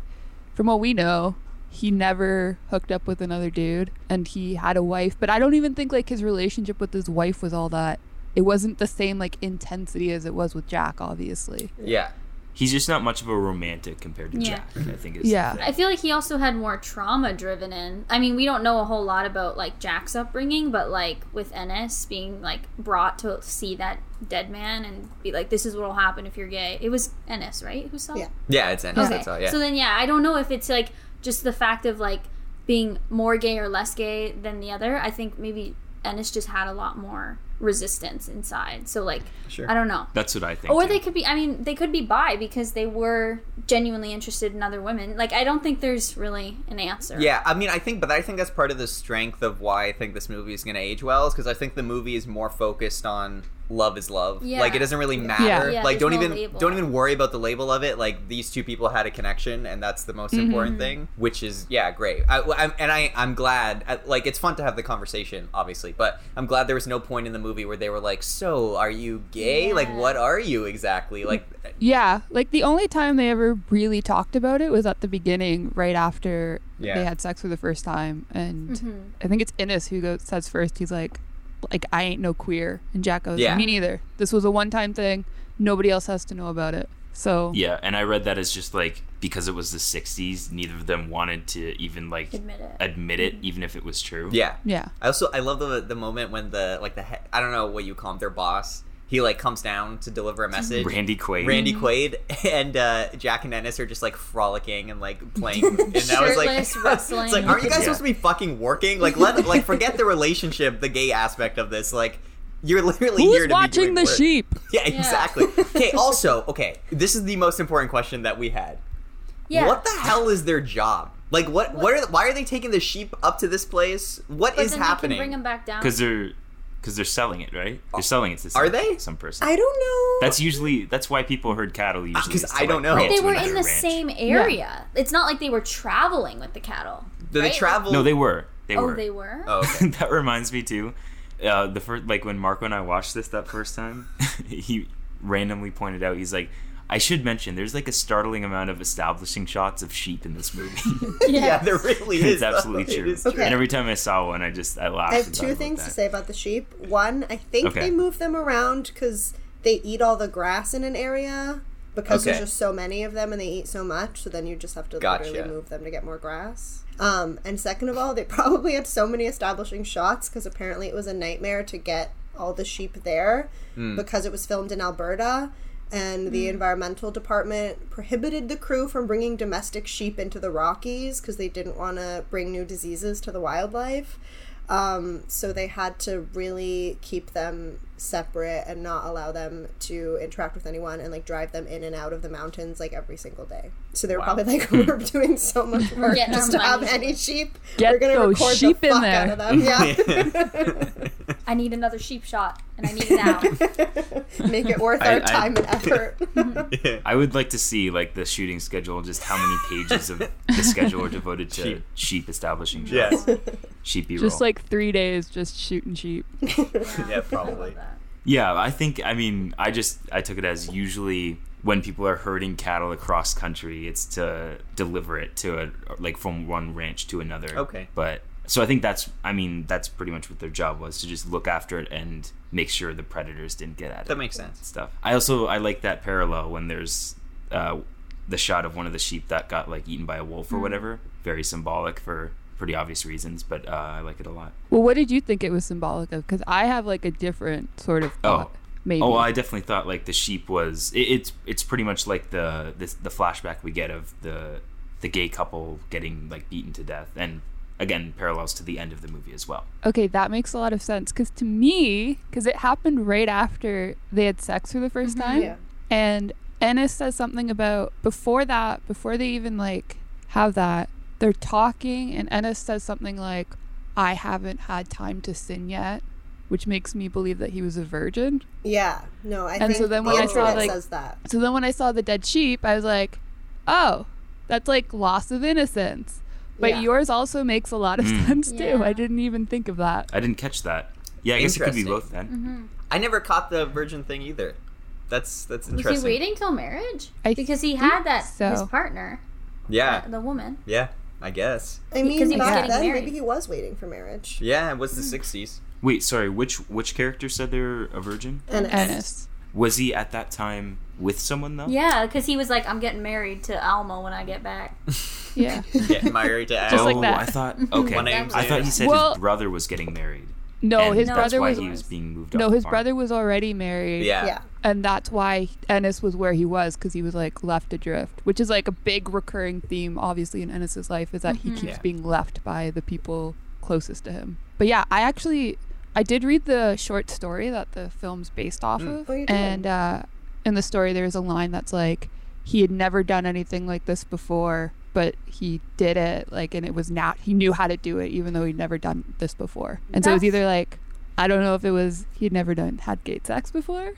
from what we know, he never hooked up with another dude, and he had a wife. But I don't even think like his relationship with his wife was all that. It wasn't the same like intensity as it was with Jack, obviously. Yeah. He's just not much of a romantic compared to Yeah. Jack. I think is Yeah. I feel like he also had more trauma driven in. I mean, we don't know a whole lot about like Jack's upbringing, but like with Ennis being like brought to see that dead man and be like, "This is what will happen if you're gay." It was Ennis, right? Who saw? Yeah. it? Yeah. It's Ennis. Okay. That's all. Yeah. So then, yeah, I don't know if it's like just the fact of like being more gay or less gay than the other. I think maybe Ennis just had a lot more resistance inside. So like, Sure. I don't know. That's what I think. Or too. they could be. I mean, they could be bi because they were genuinely interested in other women. Like, I don't think there's really an answer. Yeah, I mean, I think, but I think that's part of the strength of why I think this movie is going to age well, is because I think the movie is more focused on love is love. Yeah. Like it doesn't really matter. Yeah, like don't no even label. don't even worry about the label of it. Like these two people had a connection, and that's the most Mm-hmm. important thing. Which is yeah, great. I, I'm, and I I'm glad. I- Like it's fun to have the conversation, obviously, but I'm glad there was no point in the movie where they were like, "So are you gay? Like what are you exactly?" Like [LAUGHS] Yeah, like the only time they ever really talked about it was at the beginning, right after Yeah. they had sex for the first time, and Mm-hmm. I think it's Ennis who goes says first. He's like, "Like I ain't no queer," and Jack goes, Yeah. "Me neither. This was a one-time thing. Nobody else has to know about it." So Yeah, and I read that as just like because it was the '60s, neither of them wanted to even like Admit it. admit it, mm-hmm. even if it was true. yeah, yeah, I also I love the the moment when the like the he- I don't know what you call him their boss he like comes down to deliver a message. Randy Quaid. Randy Quaid [LAUGHS] and uh, Jack and Ennis are just like frolicking and like playing. [LAUGHS] And I was like, Shirtless, [LAUGHS] wrestling. It's like, aren't you guys Yeah. supposed to be fucking working? Like, let like forget the relationship, the gay aspect of this. Like, you're literally here who's to watching be doing the work. sheep? Yeah, exactly. okay. Also, okay, this is the most important question that we had. yeah. What the hell is their job? Like, what? What are? Why are they taking the sheep up to this place? What But is then happening? they can bring them back down. because they're because they're selling it, right? They're selling it to some, Are they? some person. I don't know. That's usually that's why people herd cattle usually. 'cause is to, I don't like, know. bring But they were in the ranch. same area. It's not like they were traveling with the cattle. Do they travel? No, they were. They Oh, were. they were. Oh, okay. [LAUGHS] that reminds me too. Uh, the first, like when Marco and I watched this that first time, [LAUGHS] he randomly pointed out he's like, "I should mention there's like a startling amount of establishing shots of sheep in this movie. [LAUGHS] [LAUGHS] yeah, there really is. it's though. absolutely It true. is Okay. And every time I saw one, I just I laughed. I have two things to say about the sheep. One, I think Okay. they move them around because they eat all the grass in an area because Okay. there's just so many of them and they eat so much. So then you just have to Gotcha. literally move them to get more grass. Um, and second of all, they [LAUGHS] probably had so many establishing shots because apparently it was a nightmare to get all the sheep there Hmm. because it was filmed in Alberta. And the environmental department prohibited the crew from bringing domestic sheep into the Rockies because they didn't want to bring new diseases to the wildlife. Um, so they had to really keep them separate and not allow them to interact with anyone and like drive them in and out of the mountains like every single day. So they were Wow. probably like, hmm. we're doing so much work Getting just to have any sheep. Get we're gonna those record sheep the in fuck there." out of them. Yeah. [LAUGHS] I need another sheep shot, and I need it now. [LAUGHS] Make it worth I- our I- time and effort. [LAUGHS] I would like to see like the shooting schedule, and just how many pages of the schedule are devoted to Sheep. sheep, establishing shots. Yes. Sheepy Just roll. like three days, just shooting sheep. yeah, probably. I love that. Yeah, I think I mean I just I took it as usually when people are herding cattle across country, it's to deliver it to a like from one ranch to another. Okay. But so I think that's I mean that's pretty much what their job was to just look after it and make sure the predators didn't get at it. That makes sense. Stuff. I also I like that parallel when there's uh, the shot of one of the sheep that got like eaten by a wolf or whatever. Very symbolic for pretty obvious reasons, but uh, I like it a lot. Well, what did you think it was symbolic of? Because I have like a different sort of Oh. Maybe. Oh, I definitely thought like the sheep was. It, it's it's pretty much like the this, the flashback we get of the the gay couple getting like beaten to death, and again parallels to the end of the movie as well. Okay, that makes a lot of sense. Because to me, because it happened right after they had sex for the 1st time, Yeah. and Ennis says something about before that, before they even like have that, they're talking, and Ennis says something like, "I haven't had time to sin yet," which makes me believe that he was a virgin. Yeah. No, I And think so then the when I saw, like- says that. So then when I saw the dead sheep, I was like, "Oh, that's like loss of innocence." But Yeah. yours also makes a lot of Mm. sense too. Yeah. I didn't even think of that. I didn't catch that. Yeah, I guess it could be both then. I never caught the virgin thing either. That's that's interesting. Was interesting. he waiting till marriage? I because he had that so. his partner, Yeah, the, the woman. yeah, I guess. I mean, Because he back then, married. maybe he was waiting for marriage. Yeah, it was the '60s. Wait, sorry. Which which character said they're a virgin? And Ennis. Was he at that time with someone though? Yeah, because he was like, "I'm getting married to Alma when I get back." [LAUGHS] Yeah. Getting married to [LAUGHS] Just Al. like oh, [LAUGHS] that. I thought okay. My name's I thought he said Well- his brother was getting married. No, and his No, that's brother why was he was being moved. No, his farm. brother was already married. Yeah. Yeah. And that's why Ennis was where he was because he was like left adrift, which is like a big recurring theme, obviously, in Ennis's life is that he keeps Yeah. being left by the people closest to him. But yeah, I actually I did read the short story that the film's based off of, Oh, and uh, in the story there's a line that's like he had never done anything like this before, but he did it like, and it was not he knew how to do it even though he'd never done this before, and so it was either like I don't know if it was he'd never done had gay sex before,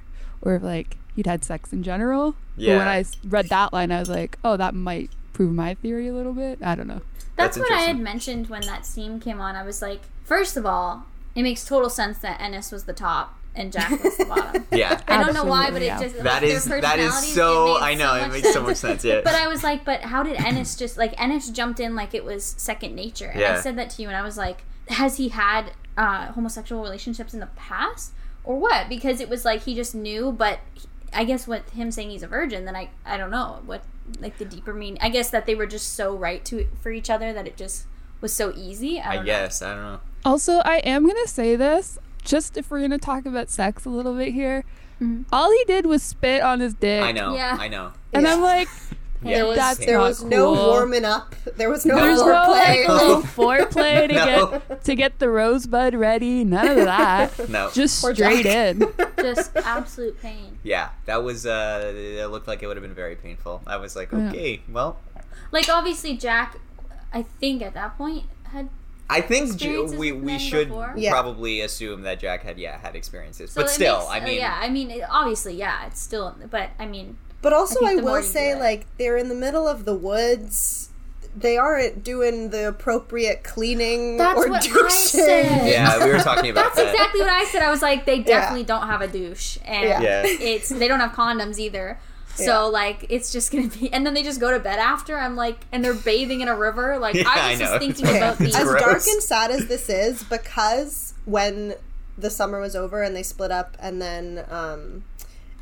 or if like he'd had sex in general. But when I read that line, I was like, oh, that might prove my theory a little bit. I don't know. That's, That's what I had mentioned when that scene came on. I was like, first of all, it makes total sense that Ennis was the top and Jack was the bottom. [LAUGHS] Yeah. I don't know why, but Absolutely, it just That like, is their that is so I know so it much makes so much sense. Yeah. But I was like, but how did Ennis just like Ennis jumped in like it was second nature? And I said that to you, and I was like, has he had uh, homosexual relationships in the past or what? Because it was like he just knew, but he- I guess with him saying he's a virgin, then I I don't know what like the deeper meaning. I guess that they were just so right to for each other that it just was so easy. I, I don't guess I don't know. Also, I am gonna say this just if we're gonna talk about sex a little bit here. Mhm. All he did was spit on his dick. I know. Yeah. I know. And I'm like, [LAUGHS] Yeah. There was, That's there not was no warming up. There was no there's no foreplay. like little [LAUGHS] foreplay to No. get to get the rosebud ready. None of that. [LAUGHS] No. Just Poor straight Jack. in. [LAUGHS] just absolute pain. yeah, that was. uh It looked like it would have been very painful. I was like, Yeah. okay, well, Like obviously Jack, I think at that point had I think J- we we should before? Yeah. probably assume that Jack had yeah had experiences, So but still, makes- I uh, mean, yeah, I mean, it, obviously, yeah, it's still, but I mean, But also, I I, think the more will say, like, they're in the middle of the woods. They aren't doing the appropriate cleaning That's or what I said. [LAUGHS] yeah, we were talking about that. that's that. exactly what I said. I was like, they definitely don't have a douche, and Yeah. Yeah. it's they don't have condoms either. So Yeah. like, it's just gonna be, and then they just go to bed after. I'm like, and they're bathing in a river. [LAUGHS] Like Yeah, I I was know. just thinking Okay. about It's the As gross. dark and sad as this is, because when the summer was over and they split up, and then um,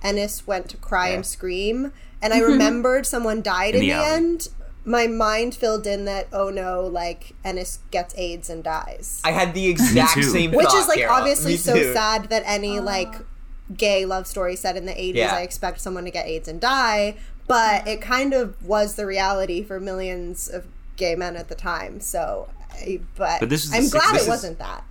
Ennis went to cry Yeah. and scream, and I mm-hmm. remembered someone died In in, the the, end. My mind filled in that oh no, like Ennis gets AIDS and dies. I had the exact too. same which thought, is like Carol. obviously so sad that any ah. like gay love story set in the 80s Yeah. i expect someone to get aids and die but it kind of was the reality for millions of gay men at the time so but, But this is i'm six- glad this it is- wasn't that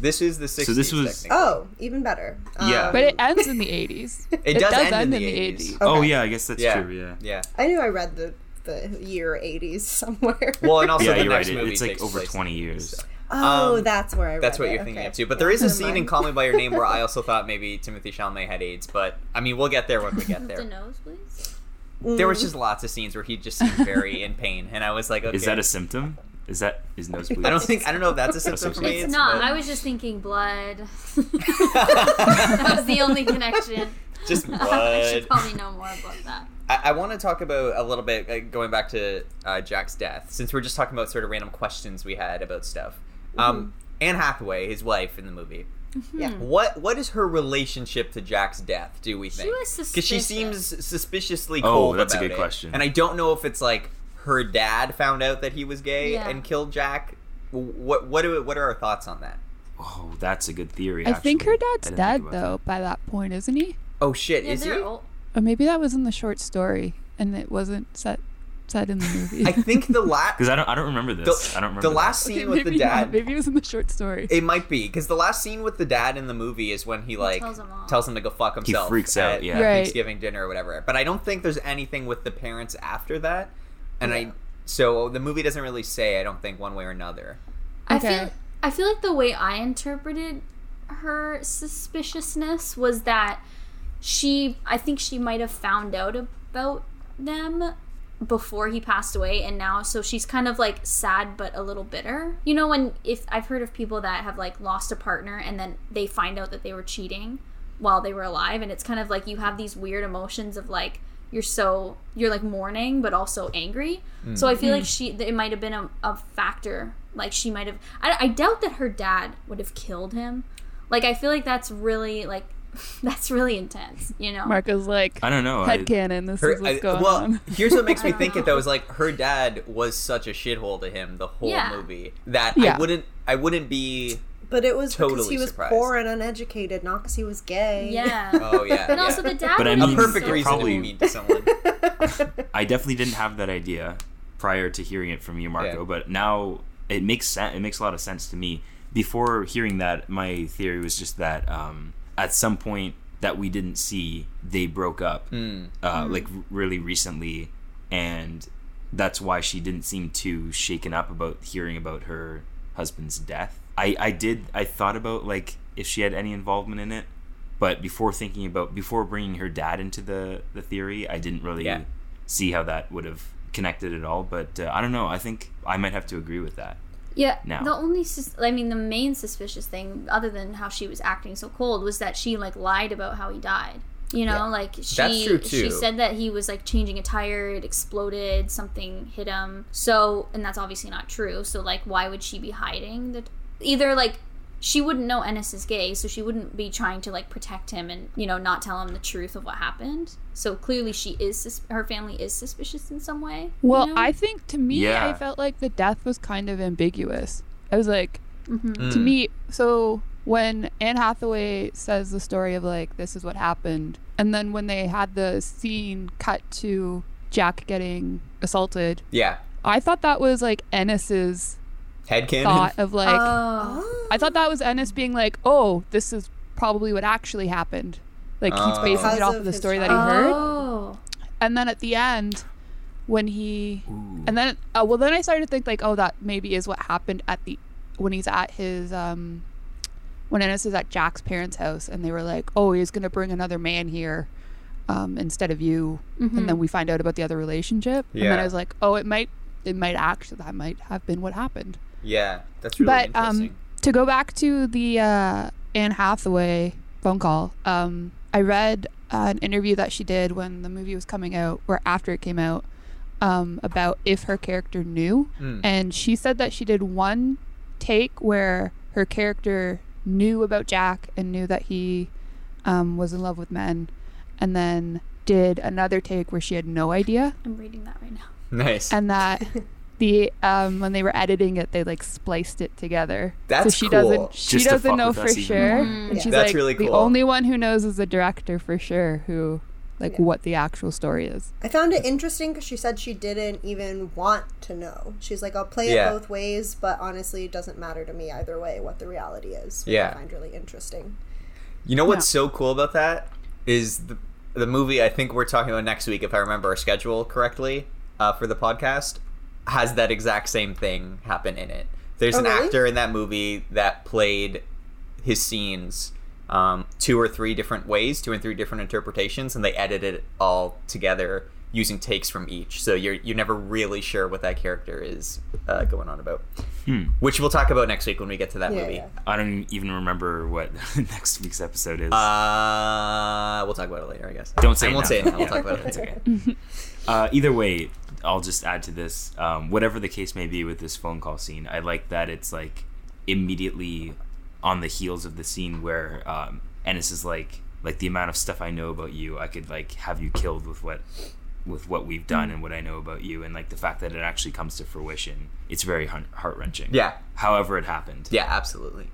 This is the 60s. So this was- technically. oh even better Yeah. Um, But it ends in the 80s. [LAUGHS] It does end in the 80s. Oh Okay. yeah, I guess that's yeah, true. Yeah. yeah. i knew i read the the year 80s somewhere Well, and also yeah, the you're next right. Movie It's like takes over 20 years. so. oh Um, that's where i read That's what it. you're thinking okay. of too. But there is a Never scene in. Call Me by Your Name where I [LAUGHS] also thought maybe Timothée Chalamet had AIDS, but I mean we'll get there when we get there. the there. nose, please. There was just lots of scenes where he just seemed very in pain, and I was like, okay. Is that a symptom? Is that is nosebleed? I don't think I don't know if that's a symptom for me. It's not. but- I was just thinking blood. [LAUGHS] [LAUGHS] that was the only connection. Just [LAUGHS] I blood. should probably know more about that. I, I want to talk about a little bit uh, going back to uh, Jack's death, since we're just talking about sort of random questions we had about stuff. Um, Anne Hathaway, his wife in the movie, yeah what what is her relationship to Jack's death? Do we think? was Because she suspicious. seems suspiciously cold. Oh, cold. that's a good it. question. And I don't know if it's like her dad found out that he was gay Yeah. and killed Jack what what do what are our thoughts on that? Oh, that's a good theory. I think her dad's didn't dead think about though by that point, isn't he? Oh shit, Yeah, is he? old. Or maybe that was in the short story and it wasn't set set in the movie. I think the last [LAUGHS] Because I don't, I don't remember this. the, I don't remember the that. last Okay, scene with the maybe not. dad. Maybe it was in the short story. It might be because the last scene with the dad in the movie is when he like tells him tells him to go fuck himself. He freaks out, at yeah. Right. Thanksgiving dinner or whatever. But I don't think there's anything with the parents after that, and Yeah. I so the movie doesn't really say. I don't think one way or another. I feel I feel like the way I interpreted her suspiciousness was that she I think she might have found out about them before he passed away and now so she's kind of like sad but a little bitter. You know when if I've heard of people that have like lost a partner and then they find out that they were cheating while they were alive and it's kind of like you have these weird emotions of like you're so you're like mourning but also angry mm. so i feel like mm. she it might have been a, a factor like she might have I, I doubt that her dad would have killed him like i feel like that's really like [LAUGHS] that's really intense you know Marco's like I don't know. I, headcanon, this Her, is what's I- going well, on. [LAUGHS] here's what makes me I don't think it know. though is like her dad was such a shithole to him the whole Yeah. movie that Yeah. I wouldn't I wouldn't be But it was because he was surprised. poor and uneducated, not because he was gay. yeah [LAUGHS] oh yeah [LAUGHS] and yeah. also the dad But I would a mean, perfect so- reason probably- to be mean to someone. [LAUGHS] I definitely didn't have that idea prior to hearing it from you, Marco. Yeah. But now it makes sense. It makes a lot of sense to me. Before hearing that, my theory was just that um, at some point that we didn't see, they broke up, Hmm. uh, like really recently, and that's why she didn't seem too shaken up about hearing about her husband's death. I, I did. I thought about like if she had any involvement in it, but before thinking about before bringing her dad into the the theory, I didn't really Yeah. see how that would have connected at all. But uh, I don't know. I think I might have to agree with that. Yeah, now. the only, sus- I mean, the main suspicious thing, other than how she was acting so cold, was that she like lied about how he died. You know, Yeah. like she That's true, she said that he was like changing a tire, it exploded, something hit him. So, and that's obviously not true. So, like, why would she be hiding that? Either like she wouldn't know Ennis is gay, so she wouldn't be trying to like protect him and you know not tell him the truth of what happened. So clearly, she is sus- her family is suspicious in some way. you Well, know? I think to me, Yeah. I felt like the death was kind of ambiguous. I was like, Mhm. to Mm. me, so when Anne Hathaway says the story of like, this is what happened, and then when they had the scene cut to Jack getting assaulted, yeah, I thought that was like Ennis's headcanon. thought of like, oh. I thought that was Ennis being like, oh, this is probably what actually happened. Like he's Oh. basing Because it off of of the his story that he heard. Oh. And then at the end, when he Ooh. and then uh, well then I started to think like oh that maybe is what happened at the when he's at his um when Ennis is at Jack's parents' house and they were like oh he's gonna bring another man here um instead of you and then we find out about the other relationship and then I was like oh it might it might actually that might have been what happened yeah, that's really but interesting. um to go back to the uh Anne Hathaway phone call um I read uh, an interview that she did when the movie was coming out or after it came out um about if her character knew Mm. and she said that she did one take where her character knew about Jack and knew that he um, was in love with men and then did another take where she had no idea I'm reading that right now. [LAUGHS] nice. and that [LAUGHS] the um when they were editing it they like spliced it together That's so she cool. doesn't she Just doesn't know for us even sure and Yeah. she's That's like really the only one who knows is the director for sure who like Yeah. what the actual story is I found it interesting because she said she didn't even want to know. She's like, I'll play Yeah. it both ways, but honestly, it doesn't matter to me either way what the reality is. which Yeah. I find really interesting. You know what's so cool about that is the, the movie I think we're talking about next week, if I remember our schedule correctly, uh, for the podcast, has that exact same thing happen in it. There's Oh, an really? actor in that movie that played his scenes um, two or three different ways, two and three different interpretations, and they edited it all together using takes from each. So you're you're never really sure what that character is uh, going on about, Hmm. which we'll talk about next week when we get to that Yeah, movie. yeah. I don't even remember what [LAUGHS] next week's episode is. Uh, we'll talk about it later, I guess. Don't say I it won't now. say it now. We'll talk about it It's later. okay. [LAUGHS] uh, either way, I'll just add to this. Um, whatever the case may be with this phone call scene, I like that it's like immediately on the heels of the scene where um, Ennis is like, like the amount of stuff I know about you, I could like have you killed with what with what we've done and what I know about you, and like the fact that it actually comes to fruition, it's very heart wrenching. Yeah. However, it happened. Yeah, absolutely.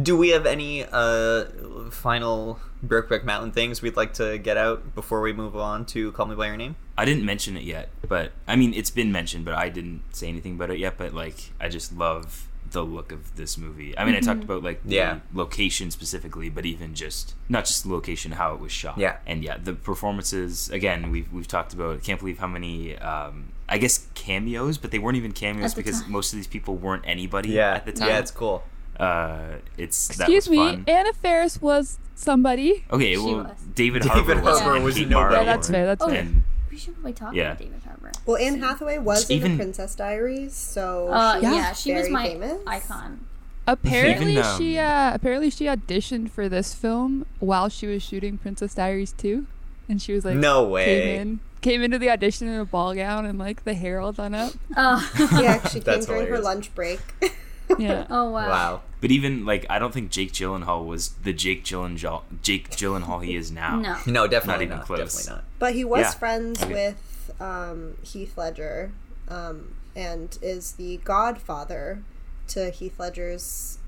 Do we have any uh, final Brokeback Mountain things we'd like to get out before we move on to Call Me by Your Name? I didn't mention it yet, but I mean, it's been mentioned, but I didn't say anything about it yet. But like, I just love the look of this movie. I mean, I talked about like the Yeah. location specifically, but even just not just the location, how it was shot. Yeah. and yeah, the performances. Again, we've we've talked about. I can't believe how many. Um, I guess cameos, but they weren't even cameos because time. most of these people weren't anybody Yeah, at the time. yeah, it's cool. Uh, it's Excuse was me, fun. Anna Faris was somebody. Okay, She well, was. David, David Harbour was, Harbour and was Kate nobody. Yeah, that's were. fair. That's Oh, fair. And We should probably talk Yeah. about David Harbour. Well, Anne Hathaway was in Even- the Princess Diaries, so Uh, she's yeah, she was my famous. icon. Apparently, Even, um, she uh, apparently she auditioned for this film while she was shooting Princess Diaries 2, and she was like, No came way. in, came into the audition in a ball gown and like the hair all done up. Oh, Yeah, she [LAUGHS] came That's during her lunch break. [LAUGHS] Yeah. [LAUGHS] oh wow. Wow. But even like, I don't think Jake Gyllenhaal was the Jake Gyllenhaal Jake Gyllenhaal he is now. No. No, definitely even not. close. Definitely not. But he was Yeah. friends Okay. with um, Heath Ledger um, and is the godfather to Heath Ledger's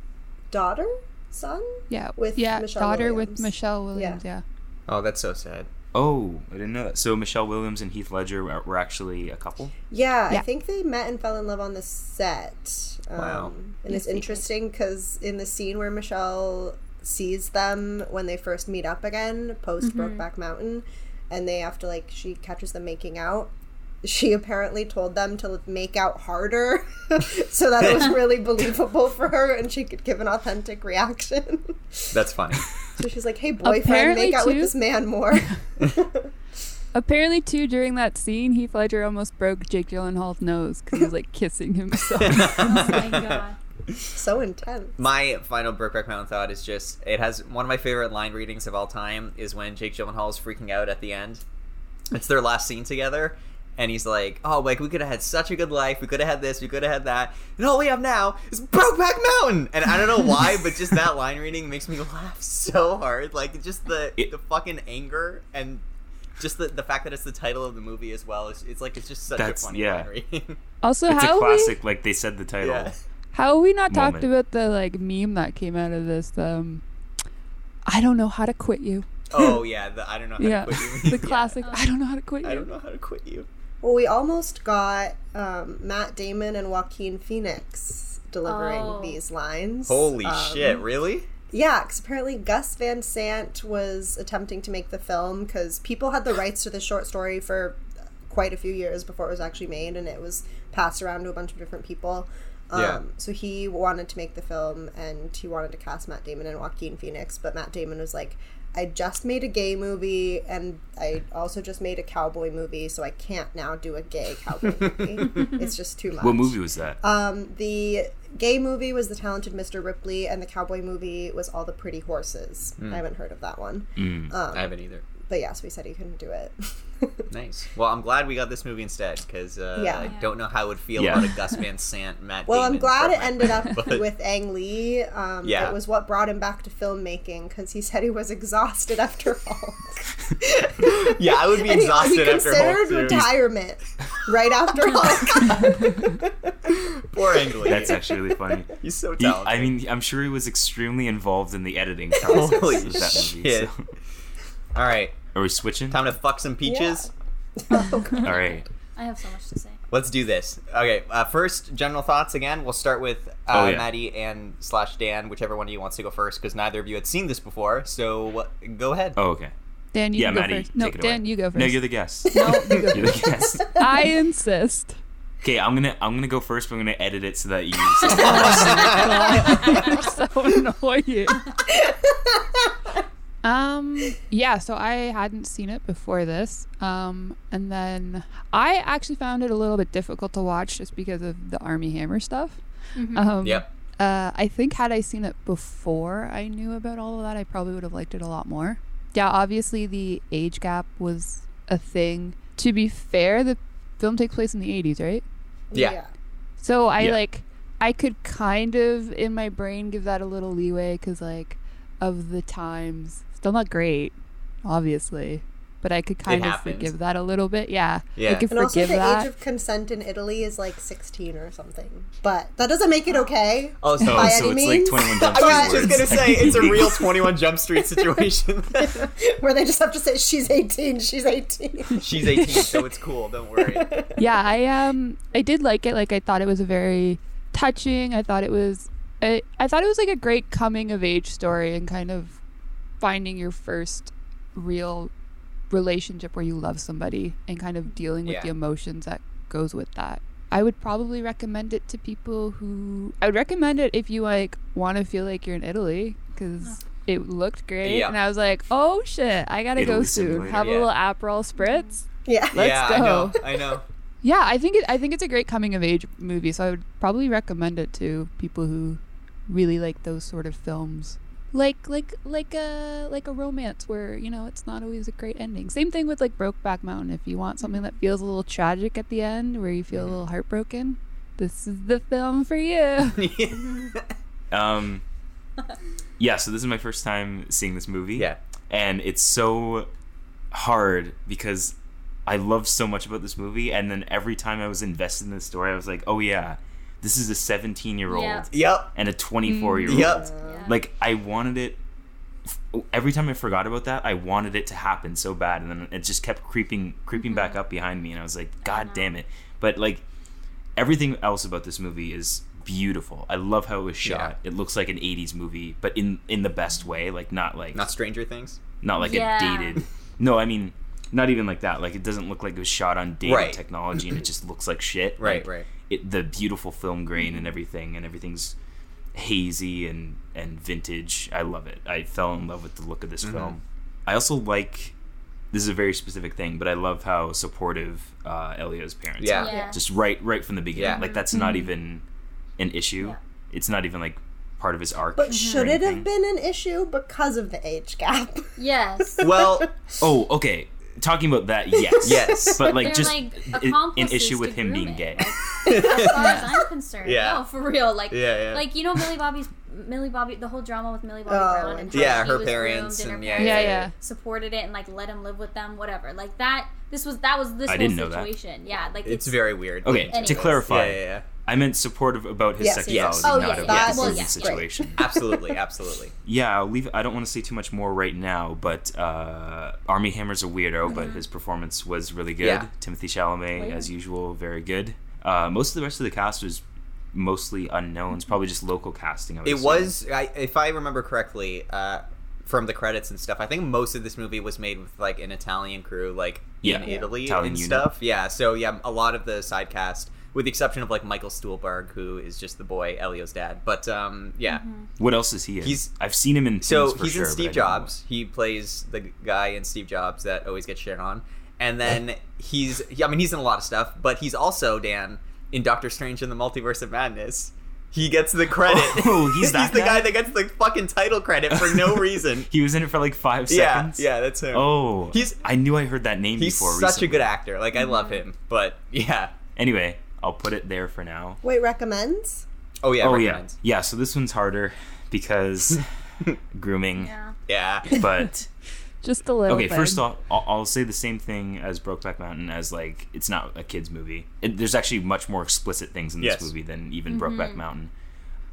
daughter, son? Yeah. With yeah, Michelle daughter Williams. with Michelle Williams. Yeah. Oh, that's so sad. Oh, I didn't know that. So Michelle Williams and Heath Ledger were, were actually a couple. Yeah, I think they met and fell in love on the set. Um, Wow. And it's interesting because in the scene where Michelle sees them when they first meet up again, post Brokeback Mountain, and they have to, like, she catches them making out. She apparently told them to make out harder [LAUGHS] so that it was really believable for her and she could give an authentic reaction. That's funny. [LAUGHS] so she's like, hey, boyfriend, Apparently, make out with this man more. [LAUGHS] Apparently, too, during that scene, Heath Ledger almost broke Jake Gyllenhaal's nose because he was like kissing himself. Oh my god. so intense. My final Brokeback Mountain thought is just it has one of my favorite line readings of all time is when Jake Gyllenhaal is freaking out at the end. It's their last scene together, and he's like, "Oh, like we could have had such a good life. We could have had this. We could have had that, and all we have now is Brokeback Mountain." And I don't know why, [LAUGHS] but just that line reading makes me laugh so hard. Like just the It- the fucking anger and just the, the fact that it's the title of the movie as well. It's, it's like it's just such That's- a funny yeah. line reading. [LAUGHS] also, It's a how we, classic. Like they said the title. yeah. how have we not talked about the like meme that came out of this? Um, I don't know how to quit you. Oh [LAUGHS] yeah, the, I don't know. How Yeah, to quit you. the Yeah. classic. I don't know how to quit you. I don't know how to quit you. Well, we almost got um, Matt Damon and Joaquin Phoenix delivering Oh. these lines. Holy Um, shit! Really? Yeah, because apparently Gus Van Sant was attempting to make the film because people had the rights to the short story for quite a few years before it was actually made, and it was passed around to a bunch of different people. Um, Yeah. So he wanted to make the film, and he wanted to cast Matt Damon and Joaquin Phoenix, but Matt Damon was like, "I just made a gay movie, and I also just made a cowboy movie, so I can't now do a gay cowboy [LAUGHS] movie. it's just too much." What movie was that? Um, the gay movie was The Talented Mr. Ripley, and the cowboy movie was All the Pretty Horses. I haven't heard of that one. Mm. Um, I haven't either. But yes, we said he couldn't do it. [LAUGHS] Nice. Well, I'm glad we got this movie instead because uh, Yeah. I don't know how it would feel Yeah. about a Gus Van Sant, Matt. well, I'm glad it ended up [LAUGHS] but- with Ang Lee. Um, Yeah. It was what brought him back to filmmaking because he said he was exhausted after Hulk. [LAUGHS] Yeah, I would be And he- exhausted he, after considered Hulk, too. retirement right after Hulk. Poor Ang Lee. That's actually really funny. He's so He, talented. I mean, I'm sure he was extremely involved in the editing process Holy of that movie. shit. So. All right, Are we switching? time to fuck some peaches. All right. I have so much to say. Let's do this. Okay, uh, first general thoughts again. We'll start with uh, Oh, yeah. Maddie and slash Dan, whichever one of you wants to go first, because neither of you had seen this before. So uh, go ahead. Oh, okay. Dan, you yeah, can go Maddie, first. No, take it Dan, away. you go first. No, you're the guest. [LAUGHS] No, you go [LAUGHS] You're the guest. I insist. Okay, I'm gonna I'm gonna go first, but I'm gonna edit it so that you. [LAUGHS] You're so annoying. Um yeah so i hadn't seen it before this. Um and then i actually found it a little bit difficult to watch just because of the armie hammer stuff. Um Yep. uh i think had i seen it before i knew about all of that i probably would have liked it a lot more. Yeah obviously the age gap was a thing. To be fair the film takes place in the 80s right? Yeah. so I Yeah. like I could kind of in my brain give that a little leeway because like of the times, still not great, obviously, but I could kind of happens. forgive that a little bit. Yeah, Yeah. I could And also, the that. age of consent in Italy is like 16 or something. But that doesn't make it okay. Oh, so, Oh, By so any it's means? like 21 [LAUGHS] Jump I was just gonna say it's a [LAUGHS] real Twenty One Jump Street situation. [LAUGHS] Where they just have to say, she's 18, she's 18. She's eighteen, so it's cool. Don't worry. yeah, I um I did like it. Like I thought it was a very touching. I thought it was I, I thought it was like a great coming of age story and kind of finding your first real relationship where you love somebody and kind of dealing with Yeah. the emotions that goes with that. I would probably recommend it to people who I would recommend it if you like want to feel like you're in Italy cuz it looked great Yeah. and I was like, "Oh shit, I got to go soon. Simulator, Have a little Aperol spritz." Yeah. Let's yeah, I go. know. I know. [LAUGHS] Yeah, I think it. I think it's a great coming of age movie. So I would probably recommend it to people who really like those sort of films, like like like a like a romance where you know it's not always a great ending. Same thing with like Brokeback Mountain. If you want something that feels a little tragic at the end, where you feel a little heartbroken, this is the film for you. [LAUGHS] Um, yeah, so this is my first time seeing this movie. yeah. And it's so hard because I love so much about this movie. And then every time I was invested in the story, I was like, oh, yeah, this is a 17 year old Yep. and a 24 year old. Yep. Like, I wanted it. Every time I forgot about that, I wanted it to happen so bad, and then it just kept creeping, creeping Mm-hmm. back up behind me, and I was like, "God damn it!" But like, everything else about this movie is beautiful. I love how it was shot. It looks like an '80s movie, but in in the best way. Like not like Not Stranger Things. not like Yeah. a dated. No, I mean not even like that. Like it doesn't look like it was shot on dated Right. technology, and it just looks like shit. Right, Like, right. It the beautiful film grain and everything, and everything's hazy and and vintage. I love it. I fell in love with the look of this Mm-hmm. film. I also like. This is a very specific thing, but I love how supportive uh, Elio's parents Yeah. are. Yeah. Just right, right from the beginning. Yeah. Like that's not even an issue. Yeah. It's not even like part of his arc. But should it have been an issue because of the age gap? Yes. Well, [LAUGHS] Oh, okay. Talking about that, [LAUGHS] yes. Yes. But like They're, just like, i- an issue with to him being gay. Like, as far as [LAUGHS] I'm concerned. Yeah. No, for real. Like, Yeah, yeah. like you know, Millie Bobby's Millie Bobby, the whole drama with Millie Bobby Oh, Brown and how Yeah, she her was parents groomed and her yeah, parents yeah, yeah. supported it and like let him live with them, whatever. Like that. This was that was this I whole didn't know that. Yeah, like it's very weird. Okay, to clarify, Yeah, yeah, yeah. I meant supportive about his Yes, sexuality, yes. Oh, not yes, about that his was his great. situation. [LAUGHS] Absolutely, [LAUGHS] absolutely. Yeah, I'll leave. I don't want to say too much more right now, but uh, Armie Hammer's a weirdo, but his performance was really good. Yeah. Timothée Chalamet, Oh, yeah. as usual, very good. Uh, most of the rest of the cast was mostly unknowns, probably just local casting. I It assume. was, I, if I remember correctly, uh, from the credits and stuff. I think most of this movie was made with like an Italian crew, like Yeah. in Yeah. Italy Italian and unit. stuff. Yeah, so yeah, a lot of the side cast, with the exception of like Michael Stuhlbarg, who is just the boy Elio's dad. But um, yeah, What else is he in? He's- I've seen him in. so for he's sure, in Steve don't know Jobs. He plays the guy in Steve Jobs that always gets shit on, and then he's, I mean, he's in a lot of stuff, but he's also Dan in Doctor Strange in the Multiverse of Madness. He gets the credit. [LAUGHS] Oh, [LAUGHS] he's that the guy? guy that gets the fucking title credit for no [LAUGHS] reason. He was in it for like five seconds. yeah, that's him. Oh, He's- I knew I heard that name He's before. such recently. a good actor. Like I love him, but yeah. Anyway, I'll put it there for now. Wait, recommends? Oh yeah. oh yeah, yeah. So this one's harder because grooming, yeah. yeah. but Just a little. okay. bit. First off, I'll, I'll say the same thing as Brokeback Mountain as like it's not a kids movie. It, there's actually much more explicit things in this Yes. movie than even Brokeback Mountain.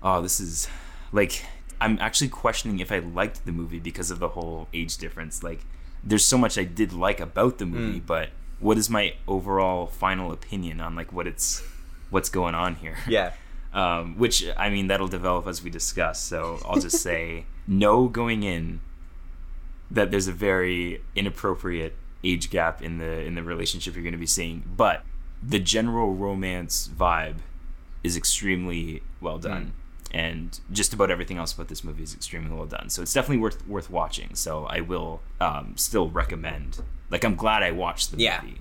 Oh, this is like I'm actually questioning if I liked the movie because of the whole age difference. Like, there's so much I did like about the movie, Mm. but what is my overall final opinion on like what it's what's going on here? Yeah. [LAUGHS] um, which I mean that'll develop as we discuss. So I'll just [LAUGHS] say no going in that there's a very inappropriate age gap in the in the relationship you're going to be seeing, but the general romance vibe is extremely well done. And just about everything else about this movie is extremely well done. So it's definitely worth worth watching. So I will um, still recommend. Like I'm glad I watched the Yeah. movie.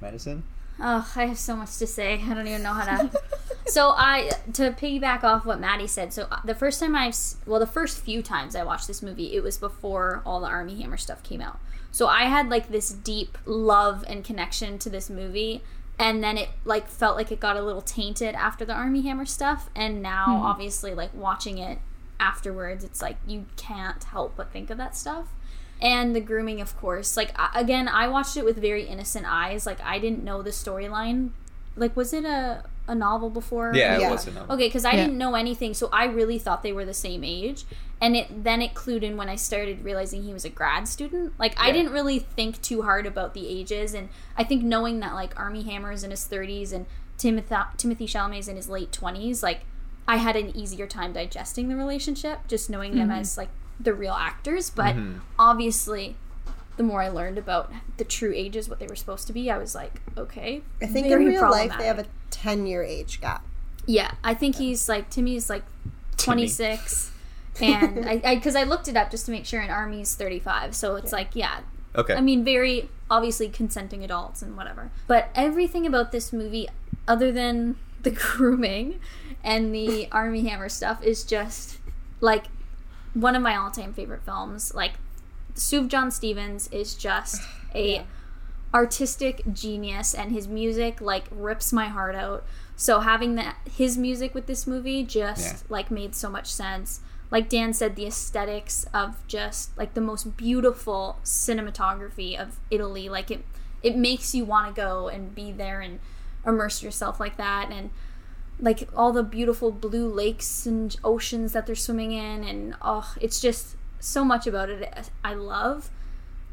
Medicine. Oh, I have so much to say. I don't even know how to. [LAUGHS] so I to piggyback off what Maddie said. So uh, the first time I've well, the first few times I watched this movie, it was before all the Armie Hammer stuff came out. So I had like this deep love and connection to this movie, and then it like felt like it got a little tainted after the Armie Hammer stuff, and now obviously like watching it afterwards, it's like you can't help but think of that stuff. and the grooming, of course. Like I, again, I watched it with very innocent eyes. Like I didn't know the storyline. Like was it a a novel before? Yeah, Yeah. it was enough. Okay, because I Yeah. didn't know anything, so I really thought they were the same age, and it then it clued in when I started realizing he was a grad student. Like I didn't really think too hard about the ages, and I think knowing that like Armie Hammer's in his thirties and Timothée Timothée Chalamet's in his late twenties, like I had an easier time digesting the relationship, just knowing them mm-hmm. as like the real actors. But obviously, the more I learned about the true ages, what they were supposed to be, I was like, okay. I think very in real life they have a 10 year age gap. Yeah, I think he's like Timmy's like 26 [LAUGHS] and I because I, looked it up just to make sure and Armie's 35. So it's like yeah. Okay. I mean very obviously consenting adults and whatever. But everything about this movie other than [LAUGHS] the grooming and the [LAUGHS] Armie Hammer stuff is just like one of my all-time favorite films. Like Sufjan Stevens is just [SIGHS] a artistic genius and his music like rips my heart out. So having that his music with this movie just Yeah. like made so much sense. Like Dan said the aesthetics of just like the most beautiful cinematography of Italy like it it makes you want to go and be there and immerse yourself like that and like all the beautiful blue lakes and oceans that they're swimming in and oh it's just so much about it I love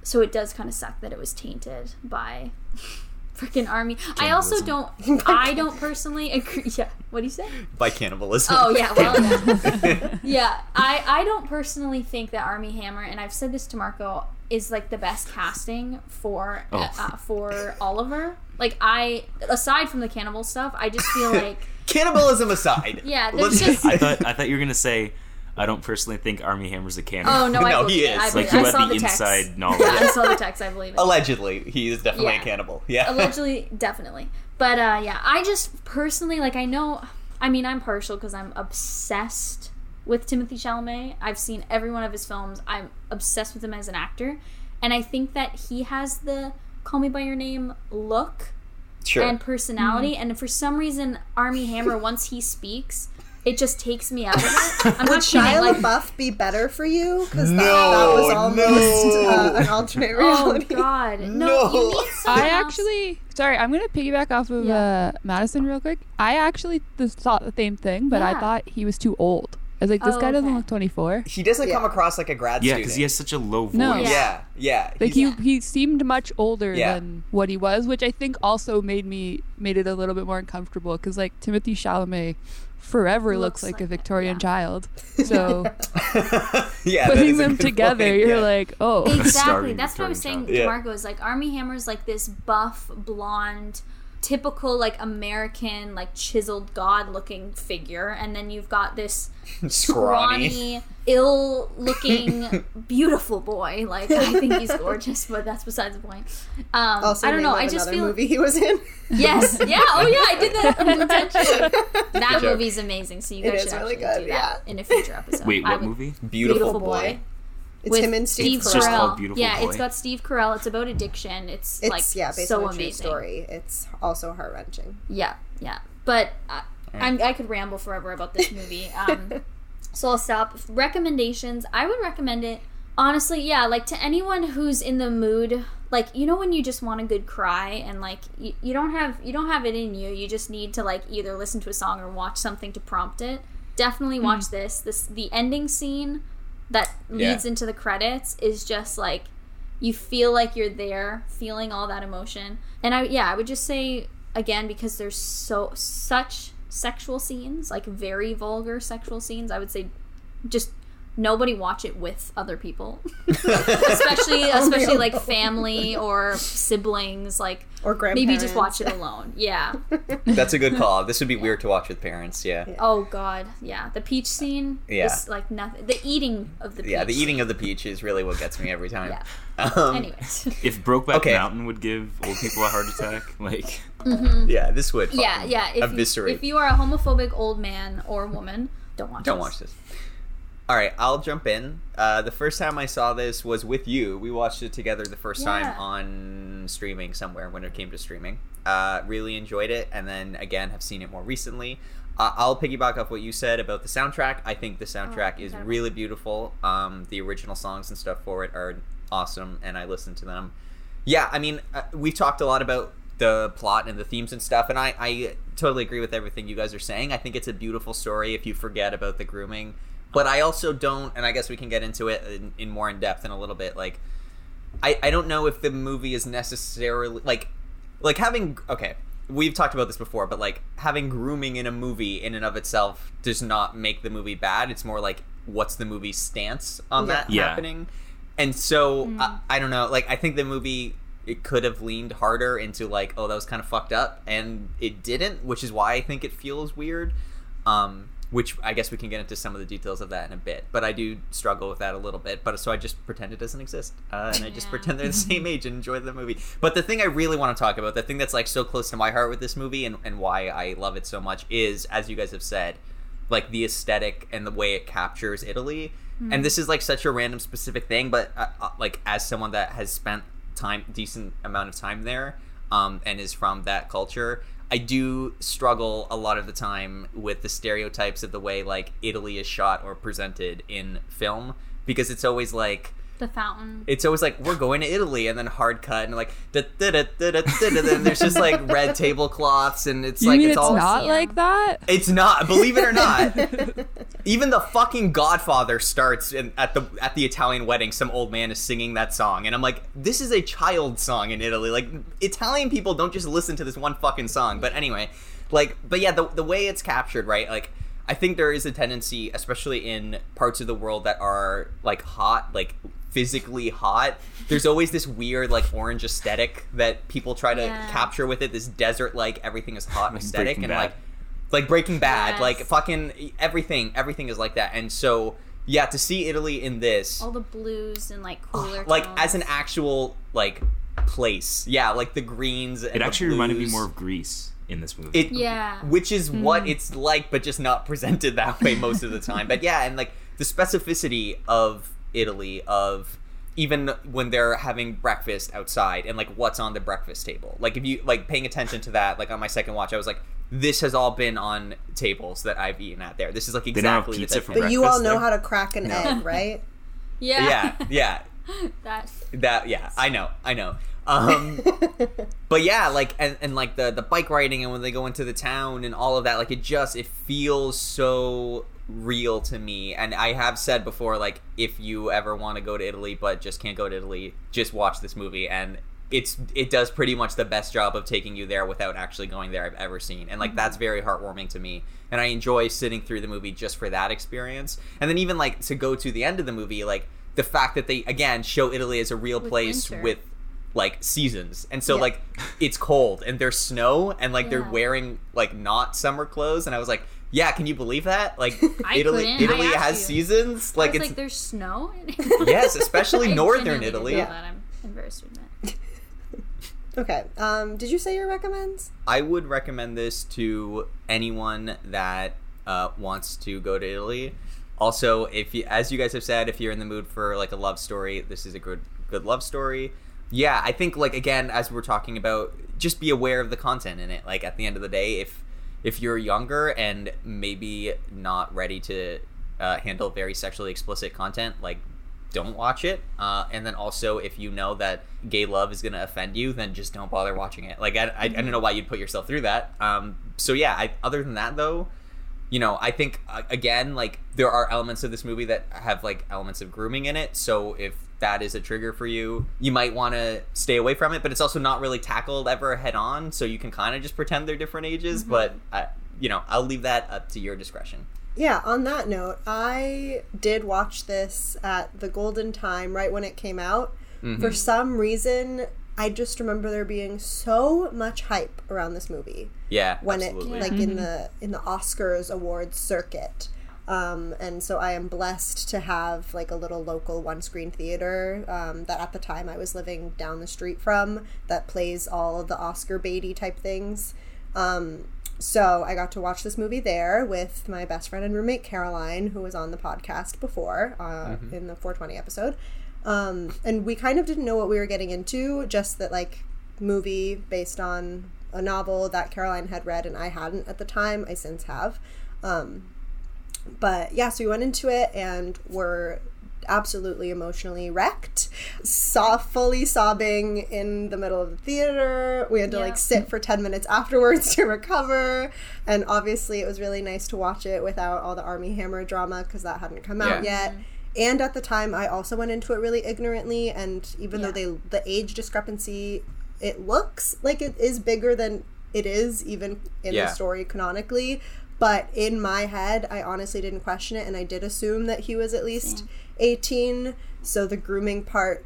so it does kind of suck that it was tainted by [LAUGHS] freaking armie. I also don't. [LAUGHS] I don't personally agree. [LAUGHS] Yeah. What do you say? By cannibalism. Oh yeah. Well. Yeah. yeah. I I don't personally think that Armie Hammer, and I've said this to Marco, is like the best casting for Oh. uh, for Oliver. Like I, aside from the cannibal stuff, I just feel like Cannibalism aside. Yeah, just- I thought I thought you were gonna say I don't personally think Armie Hammer's a cannibal. oh no, [LAUGHS] I No, believe he it. is. I like you I had saw the, the text. inside [LAUGHS] knowledge. Yeah, I saw the text. I believe it. Allegedly, he is definitely Yeah. a cannibal. Yeah. [LAUGHS] allegedly definitely but uh yeah i just personally like i know i mean i'm partial because i'm obsessed with timothée chalamet i've seen every one of his films i'm obsessed with him as an actor and i think that he has the call me by your name look sure. and personality and for some reason armie hammer once he speaks it just takes me out of it [LAUGHS] i'm Would not kidding Shia like LaBeouf be better for you? Because that, No, that was almost no. uh, an alternate oh reality. god no, No. you [LAUGHS] need I actually, sorry, I'm gonna piggyback off of Yeah. uh, Madison real quick. I actually thought the same thing, but I thought he was too old. I was like, this Oh, guy doesn't okay. look 24. he doesn't come across like a grad Yeah, student. because he has such a low voice. No. Yeah. Yeah, yeah. Like he's- he, he seemed much older Yeah. than what he was, which I think also made me made it a little bit more uncomfortable because like Timothée Chalamet forever looks, Looks like, like a it, Victorian yeah. child. [LAUGHS] So [LAUGHS] yeah, putting them [LAUGHS] together, point, you're yeah. like, oh, Exactly. Starving That's what I was saying Victorian to. Marco. Is like Armie Hammer's like this buff, blonde, typical like American, like chiseled god-looking figure, and then you've got this [LAUGHS] Scrawny. scrawny, ill-looking, [LAUGHS] beautiful boy. Like I think he's gorgeous, but that's besides the point. Um, Also, I don't know. I of just another feel movie he was in. yes, [LAUGHS] yeah. Oh yeah, I did that intentionally. That movie's amazing. So you It guys is should really actually good, do that yeah. in a future episode. Wait, what would- movie? Beautiful, boy. It's with him and Steve, Steve Carell. Carell. called Beautiful yeah, Boy? it's got Steve Carell. It's about addiction. It's, It's like yeah, based so on a true amazing. story. It's also heart wrenching. Yeah, yeah. But I, I'm, I could ramble forever about this movie. [LAUGHS] Um, so I'll stop. Recommendations. I would recommend it. Honestly, yeah, like to anyone who's in the mood, like you know when you just want a good cry and like you, you don't have you don't have it in you. You just need to like either listen to a song or watch something to prompt it. Definitely watch this. This the ending scene that Yeah. leads into the credits is just like you feel like you're there feeling all that emotion and i yeah i would just say again because there's so such sexual scenes like very vulgar sexual scenes i would say just nobody watch it with other people [LAUGHS] especially especially like family or siblings like Or maybe just watch it alone yeah [LAUGHS] That's a good call. [LAUGHS] This would be weird to watch with parents. Yeah. Yeah, oh god yeah the peach scene Yeah. is like nothing the eating of the peach yeah, the eating of the peach is really what gets me every time. Yeah. Um, anyways If Brokeback Okay. Mountain would give old people a heart attack, like Yeah, this would. Yeah, yeah. If you, if you are a homophobic old man or woman, don't watch. This. Don't this. watch this. All right, I'll jump in. Uh, the first time I saw this was with you. We watched it together the first Yeah. time on streaming somewhere when it came to streaming. Uh, really enjoyed it, and then again have seen it more recently. Uh, I'll piggyback off what you said about the soundtrack. I think the soundtrack is incredible. really beautiful. Um, the original songs and stuff for it are awesome, and I listen to them. Yeah, I mean, uh, we've talked a lot about the plot and the themes and stuff, and I, I totally agree with everything you guys are saying. I think it's a beautiful story if you forget about the grooming, but I also don't, and I guess we can get into it in, in more in depth in a little bit. Like, I, I don't know if the movie is necessarily like like having okay we've talked about this before but like having grooming in a movie in and of itself does not make the movie bad it's more like what's the movie's stance on Yeah. that Yeah. happening and so I, I don't know like i think the movie it could have leaned harder into like oh that was kind of fucked up and it didn't which is why i think it feels weird um which i guess we can get into some of the details of that in a bit but i do struggle with that a little bit but so i just pretend it doesn't exist uh, and i just Yeah. pretend they're the same age and enjoy the movie. But the thing i really want to talk about the thing that's like so close to my heart with this movie and, and why i love it so much is as you guys have said like the aesthetic and the way it captures italy. And this is like such a random specific thing but uh, uh, like as someone that has spent time decent amount of time there um, and is from that culture i do struggle a lot of the time with the stereotypes of the way like italy is shot or presented in film because it's always like The fountain. it's always like we're going to Italy and then hard cut and like da, da, da, da, da, da, da, there's just like red [LAUGHS] tablecloths and it's You like mean it's it's all not Yeah. like that? it's not believe it or not [LAUGHS] [LAUGHS] even the fucking Godfather starts in, at the at the Italian wedding. Some old man is singing that song, and I'm like, this is a child song in Italy. Like Italian people don't just listen to this one fucking song. But anyway, like, but yeah, the the way it's captured, right? Like, I think there is a tendency, especially in parts of the world that are like hot, like physically hot. There's always this weird like orange aesthetic that people try to Yeah. capture with it. This desert like everything is hot Like [LAUGHS] aesthetic, Breaking and Bad. like like Breaking Bad, Yes. like fucking everything, everything is like that. And so, yeah, to see Italy in this, All the blues and like cooler. like tones. as an actual like place, yeah, like the greens. And It the actually reminded me more of Greece in this movie. It, Yeah. which is what mm-hmm. it's like, but just not presented that way most of the time. But yeah, and like the specificity of Italy, of even when they're having breakfast outside and like what's on the breakfast table. Like if you like paying attention to that, like on my second watch, I was like, this has all been on tables that I've eaten at there. This is like They don't have exactly the pizza type But you all know there? how to crack an egg, [LAUGHS] right? Yeah. yeah, yeah. [LAUGHS] that. That yeah, I know, I know. Um, [LAUGHS] but yeah, like and, and like the the bike riding and when they go into the town and all of that, like it just it feels so real to me. And I have said before, like if you ever want to go to Italy but just can't go to Italy, just watch this movie and it's it does pretty much the best job of taking you there without actually going there I've ever seen. And like mm-hmm. that's very heartwarming to me. And I enjoy sitting through the movie just for that experience. And then even like to go to the end of the movie, like the fact that they again show Italy as a real With place winter. with like seasons and so Yeah. like it's cold and there's snow and like they're wearing like not summer clothes and i was like yeah can you believe that like [LAUGHS] I italy couldn't. Italy asked has you. seasons Like, like it's it's like there's snow. in [LAUGHS] yes especially northern italy didn't that. I'm embarrassed to admit. [LAUGHS] Okay. Um, did you say your recommends? i would recommend this to anyone that uh, wants to go to italy also if you as you guys have said if you're in the mood for like a love story this is a good good love story yeah i think like again as we're talking about just be aware of the content in it like at the end of the day if if you're younger and maybe not ready to uh, handle very sexually explicit content like don't watch it. Uh, and then also if you know that gay love is going to offend you then just don't bother watching it. Like I, I, I don't know why you'd put yourself through that. Um, so yeah I, other than that though you know i think uh, again like there are elements of this movie that have like elements of grooming in it. So if that is a trigger for you you might want to stay away from it but it's also not really tackled ever head on so you can kind of just pretend they're different ages but I, you know i'll leave that up to your discretion Yeah, on that note, I did watch this at the golden time right when it came out. Mm-hmm. For some reason, I just remember there being so much hype around this movie yeah when absolutely. it like in the in the Oscars awards circuit. Um, and so I am blessed to have like a little local one screen theater um, that at the time I was living down the street from that plays all of the Oscar baity type things. Um, so I got to watch this movie there with my best friend and roommate Caroline, who was on the podcast before uh, in the 420 episode. Um, and we kind of didn't know what we were getting into, just that like movie based on a novel that Caroline had read and I hadn't at the time. I since have. Um, but yeah, so we went into it and were absolutely emotionally wrecked. Saw fully sobbing in the middle of the theater. We had to Yeah. like sit for 10 minutes afterwards [LAUGHS] to recover. And obviously, it was really nice to watch it without all the Armie Hammer drama because that hadn't come out Yeah. yet. Mm-hmm. And at the time, I also went into it really ignorantly. And even though they the age discrepancy, it looks like it is bigger than it is even in Yeah. the story canonically. But in my head, I honestly didn't question it, and I did assume that he was at least eighteen. So the grooming part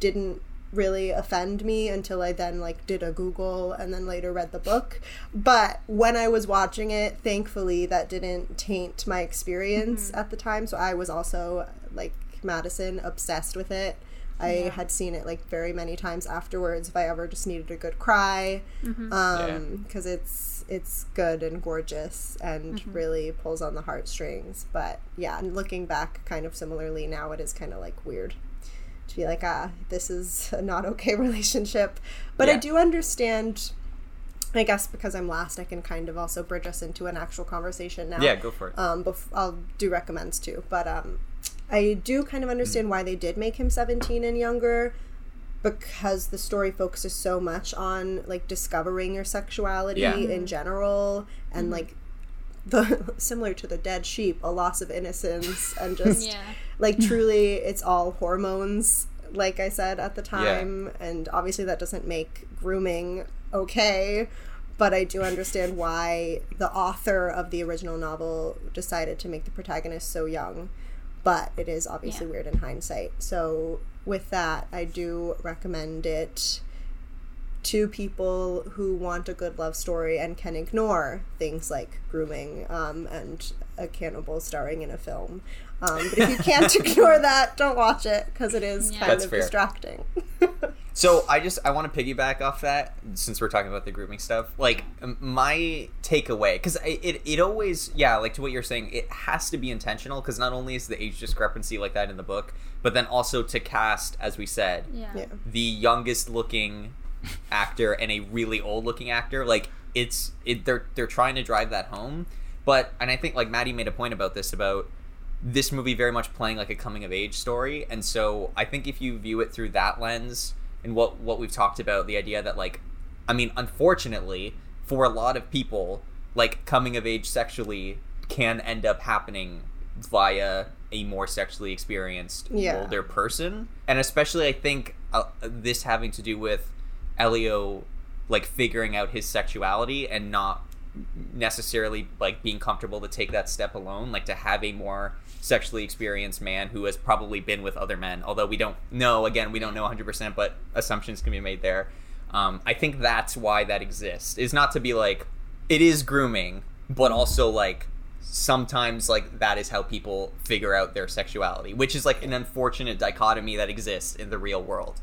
didn't really offend me until I then like did a Google and then later read the book. But when I was watching it, thankfully that didn't taint my experience at the time. So I was also like Madison obsessed with it. I had seen it like very many times afterwards if I ever just needed a good cry. Um because it's it's good and gorgeous and really pulls on the heartstrings. But yeah, and looking back kind of similarly now it is kind of like weird to be like, ah, this is a [LAUGHS] not okay [LAUGHS] relationship. But I do understand. I guess because I'm last, I can kind of also bridge us into an actual conversation now. Yeah, go for it. Um, bef- I'll do recommends too, but um, I do kind of understand why they did make him 17 and younger, because the story focuses so much on like discovering your sexuality Yeah. in mm-hmm. general and mm-hmm. like the [LAUGHS] similar to the dead sheep, a loss of innocence and [LAUGHS] just Yeah. like truly it's all hormones like i said at the time and obviously that doesn't make grooming okay but i do understand why the author of the original novel decided to make the protagonist so young but it is obviously Yeah. weird in hindsight so with that i do recommend it to people who want a good love story and can ignore things like grooming um, and a cannibal starring in a film. Um, but if you can't [LAUGHS] ignore that, don't watch it because it is Yeah. kind That's of fair. distracting. [LAUGHS] So I just I want to piggyback off that since we're talking about the grooming stuff. Like my takeaway, because it it always yeah, like to what you're saying, it has to be intentional because not only is the age discrepancy like that in the book, but then also to cast, as we said, Yeah. yeah. the youngest looking actor and a really old looking actor like it's it they're they're trying to drive that home. But and i think like maddie made a point about this about this movie very much playing like a coming of age story. And so i think if you view it through that lens and what what we've talked about the idea that like i mean unfortunately for a lot of people like coming of age sexually can end up happening via a more sexually experienced Yeah. older person. And especially i think uh, this having to do with elio like figuring out his sexuality and not necessarily like being comfortable to take that step alone like to have a more sexually experienced man who has probably been with other men. Although we don't know again we don't know 100% but assumptions can be made there. Um, i think that's why that exists. Is not to be like it is grooming but also like sometimes like that is how people figure out their sexuality which is like an unfortunate dichotomy that exists in the real world.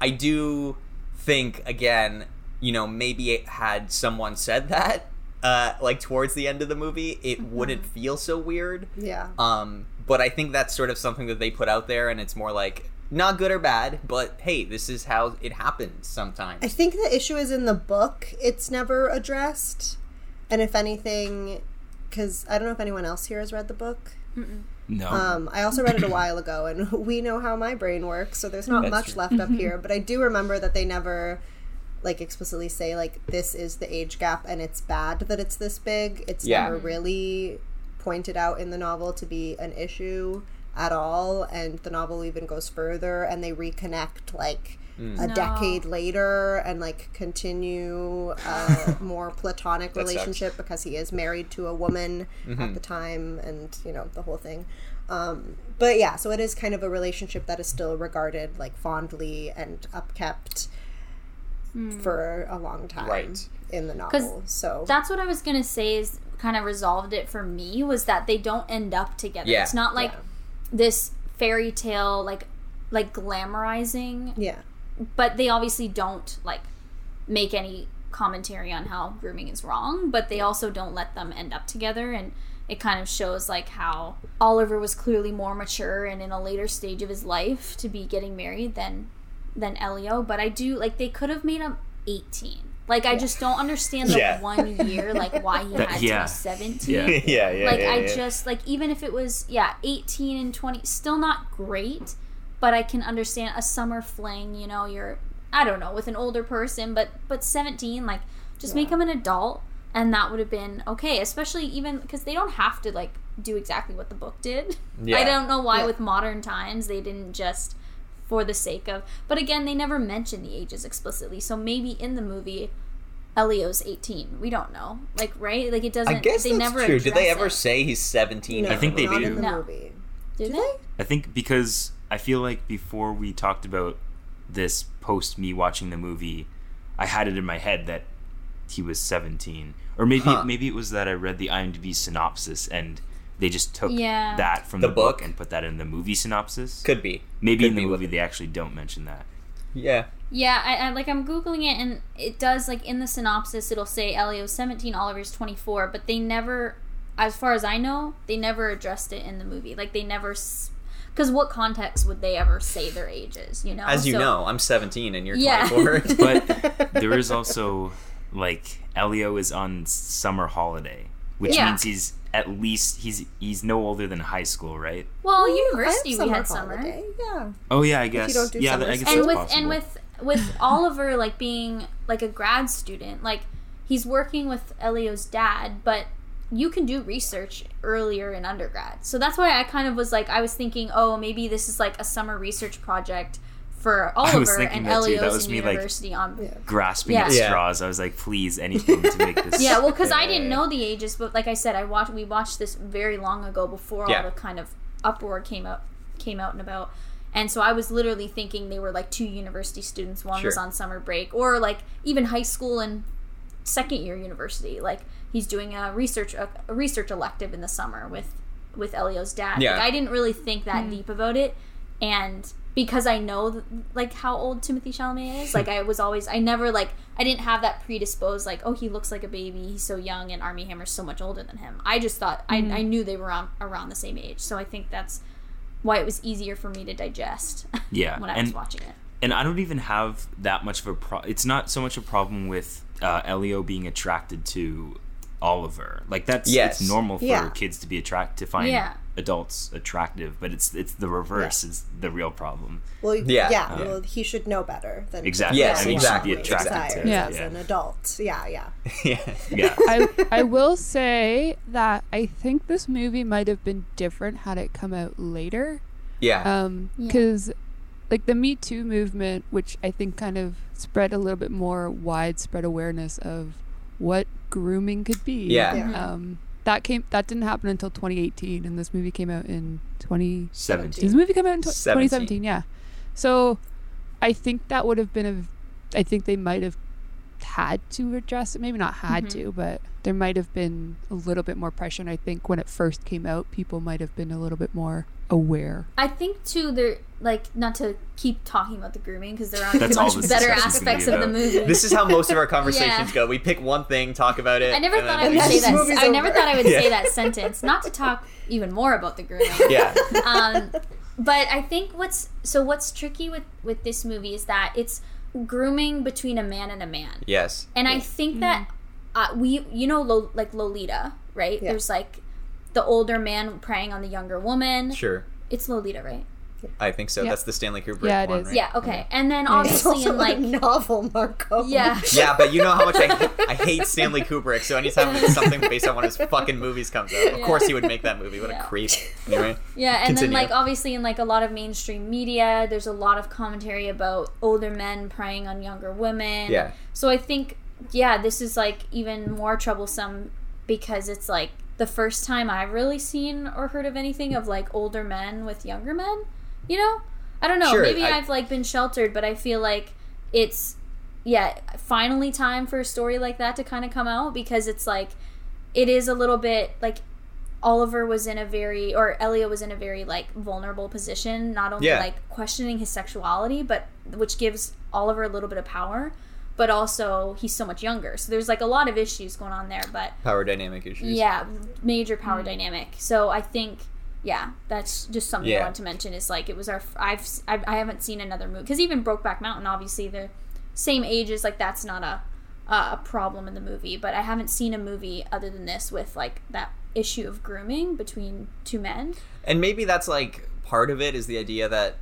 I do think again you know maybe it had someone said that uh like towards the end of the movie it wouldn't feel so weird Yeah. um but i think that's sort of something that they put out there and it's more like not good or bad but hey this is how it happens sometimes I think the issue is in the book. It's never addressed. And if anything, because I don't know if anyone else here has read the book. No. Um, I also read it a while ago, and [LAUGHS] we know how my brain works, so there's not That's much true. left up [LAUGHS] here. But I do remember that they never, like, explicitly say like this is the age gap, and it's bad that it's this big. It's Yeah. never really pointed out in the novel to be an issue at all, and the novel even goes further, and they reconnect like. Mm. A No. decade later, and like continue a [LAUGHS] more platonic That sucks. relationship because he is married to a woman Mm-hmm. at the time, and you know the whole thing. Um, but yeah, so it is kind of a relationship that is still regarded like fondly and upkept for a long time Right. in the novel. So That's what I was gonna say is kind of resolved it for me was that they don't end up together. Yeah. It's not like Yeah. This fairy tale like like glamorizing. Yeah, but they obviously don't like make any commentary on how grooming is wrong but they also don't let them end up together. And it kind of shows like how oliver was clearly more mature and in a later stage of his life to be getting married than than elio. But i do like they could have made a 18. Like I just don't understand the Yeah. one year, like why he [LAUGHS] That- had to yeah. be 17. Yeah. yeah, yeah. like yeah, I yeah. just like even if it was yeah 18 and 20 still not great but I can understand a summer fling you know you're I don't know with an older person but but 17 like just make him an adult and that would have been okay especially even because they don't have to like do exactly what the book did [LAUGHS] Yeah. I don't know why Yeah. with modern times they didn't just for the sake of but again they never mention the ages explicitly so maybe in the movie Elio's 18 we don't know like right like it doesn't I guess they that's never true. Did they ever it. say he's 17? No, I think they not do. in the No. movie. Did Do they? they? I think because I feel like before we talked about this post me watching the movie, I had it in my head that he was 17. Or maybe Huh. maybe it was that I read the IMDb synopsis and they just took Yeah. that from The the, book book? and put that in the movie synopsis. Could be. maybe could in the movie they- they actually don't mention that. Yeah. Yeah, I, I like I'm googling it and it does like in the synopsis it'll say Elio's 17, Oliver's 24, but they never as far as I know, they never addressed it in the movie. Like they never S- cuz what context would they ever say their ages, you know? As you So- know, I'm 17 and you're Yeah. 24. [LAUGHS] [LAUGHS] But there is also like Elio is on summer holiday, which Yeah. means he's at least he's he's no older than high school, right? Well, Ooh, university we had summer. holiday, Yeah. Oh yeah, I guess. don't do yeah, summer I guess school. and that's with possible. and with with Oliver like being like a grad student, like he's working with Elio's dad, but you can do research earlier in undergrad. So that's why I kind of was like I was thinking, oh, maybe this is like a summer research project for was Oliver thinking and that too. That Elio's was in me, like- university on Yeah. grasping Yeah. at Yeah. straws. I was like, please, anything to make this. Yeah, well, because I didn't know the ages, but like I said, I watched. We watched this very long ago before Yeah. all the kind of uproar came out came out and about. And so I was literally thinking they were like two university students. One was on summer break, or like even high school and second year university. Like he's doing a research a, a research elective in the summer with with Elio's dad. Yeah. Like, I didn't really think that hmm. deep about it, and because I know like how old Timothée Chalamet is, like I was always I never like I didn't have that predisposed like oh he looks like a baby he's so young and Armie Hammer's so much older than him. I just thought I, I knew they were on, around the same age, so I think that's why it was easier for me to digest [LAUGHS] Yeah, when I was watching it. and I don't even have that much of a pro. It's not so much a problem with uh, Elio being attracted to Oliver. Like that's Yes. it's normal for Yeah. kids to be attract to find Yeah. adults attractive, but it's it's the reverse is the real problem. Well, Yeah. yeah. Yeah. Well, he should know better than Exactly. Yes, to I mean, exactly, should be attracted desires to Yeah. as an adult. Yeah, yeah. [LAUGHS] yeah. yeah. [LAUGHS] I I will say that I think this movie might have been different had it come out later. Yeah. Um, Yeah. because like the Me Too movement, which I think kind of spread a little bit more widespread awareness of what grooming could be. Yeah. Yeah. Um, that came that didn't happen until 2018, and this movie came out in 20. Did Seventeen. this movie come out in tw- 2017? Yeah. So, I think that would have been a. I think they might have had to address it. Maybe not had Mm-hmm. to, but there might have been a little bit more pressure. And I think when it first came out, people might have been a little bit more aware. I think too they're like not to keep talking about the grooming because there are That's all much this better discussion's be aspects of the movie. this is how most of our [LAUGHS] conversations Yeah. go. We pick one thing, talk about it. I never thought I would say that. movie's I never thought I would [LAUGHS] Yeah. say that sentence. Not to talk even more about the grooming. [LAUGHS] Yeah. um, but I think what's so what's tricky with with this movie is that it's grooming between a man and a man, Yes. and I think that uh, we you know Lo, like Lolita, right? Yeah. There's like the older man preying on the younger woman. Sure. It's Lolita, right? I think so. Yeah. That's the Stanley Kubrick Yeah, it one, is. right? Yeah. Okay. And then It's obviously also in like a novel, Marco. yeah. [LAUGHS] Yeah, but you know how much I, I hate Stanley Kubrick, so anytime something based on one of his fucking movies comes out, of Yeah. course he would make that movie. What Yeah. a creep. Anyway. Yeah, and Continue. then like obviously in like a lot of mainstream media, there's a lot of commentary about older men preying on younger women. Yeah. So I think yeah, this is like even more troublesome because it's like the first time I've really seen or heard of anything of like older men with younger men. You know? I don't know. Sure, Maybe I- I've like been sheltered, but I feel like it's yeah, finally time for a story like that to kind of come out because it's like it is a little bit like Oliver was in a very or Elliot was in a very like vulnerable position, not only Yeah. like questioning his sexuality, but which gives Oliver a little bit of power, but also he's so much younger. So there's like a lot of issues going on there, but Power dynamic issues. yeah, major power dynamic. So I think yeah, that's just something I want to mention is like it was our I've, I've I haven't seen another movie because even Brokeback Mountain obviously the same ages, like that's not a uh, a problem in the movie. But I haven't seen a movie other than this with like that issue of grooming between two men. And maybe that's like part of it is the idea that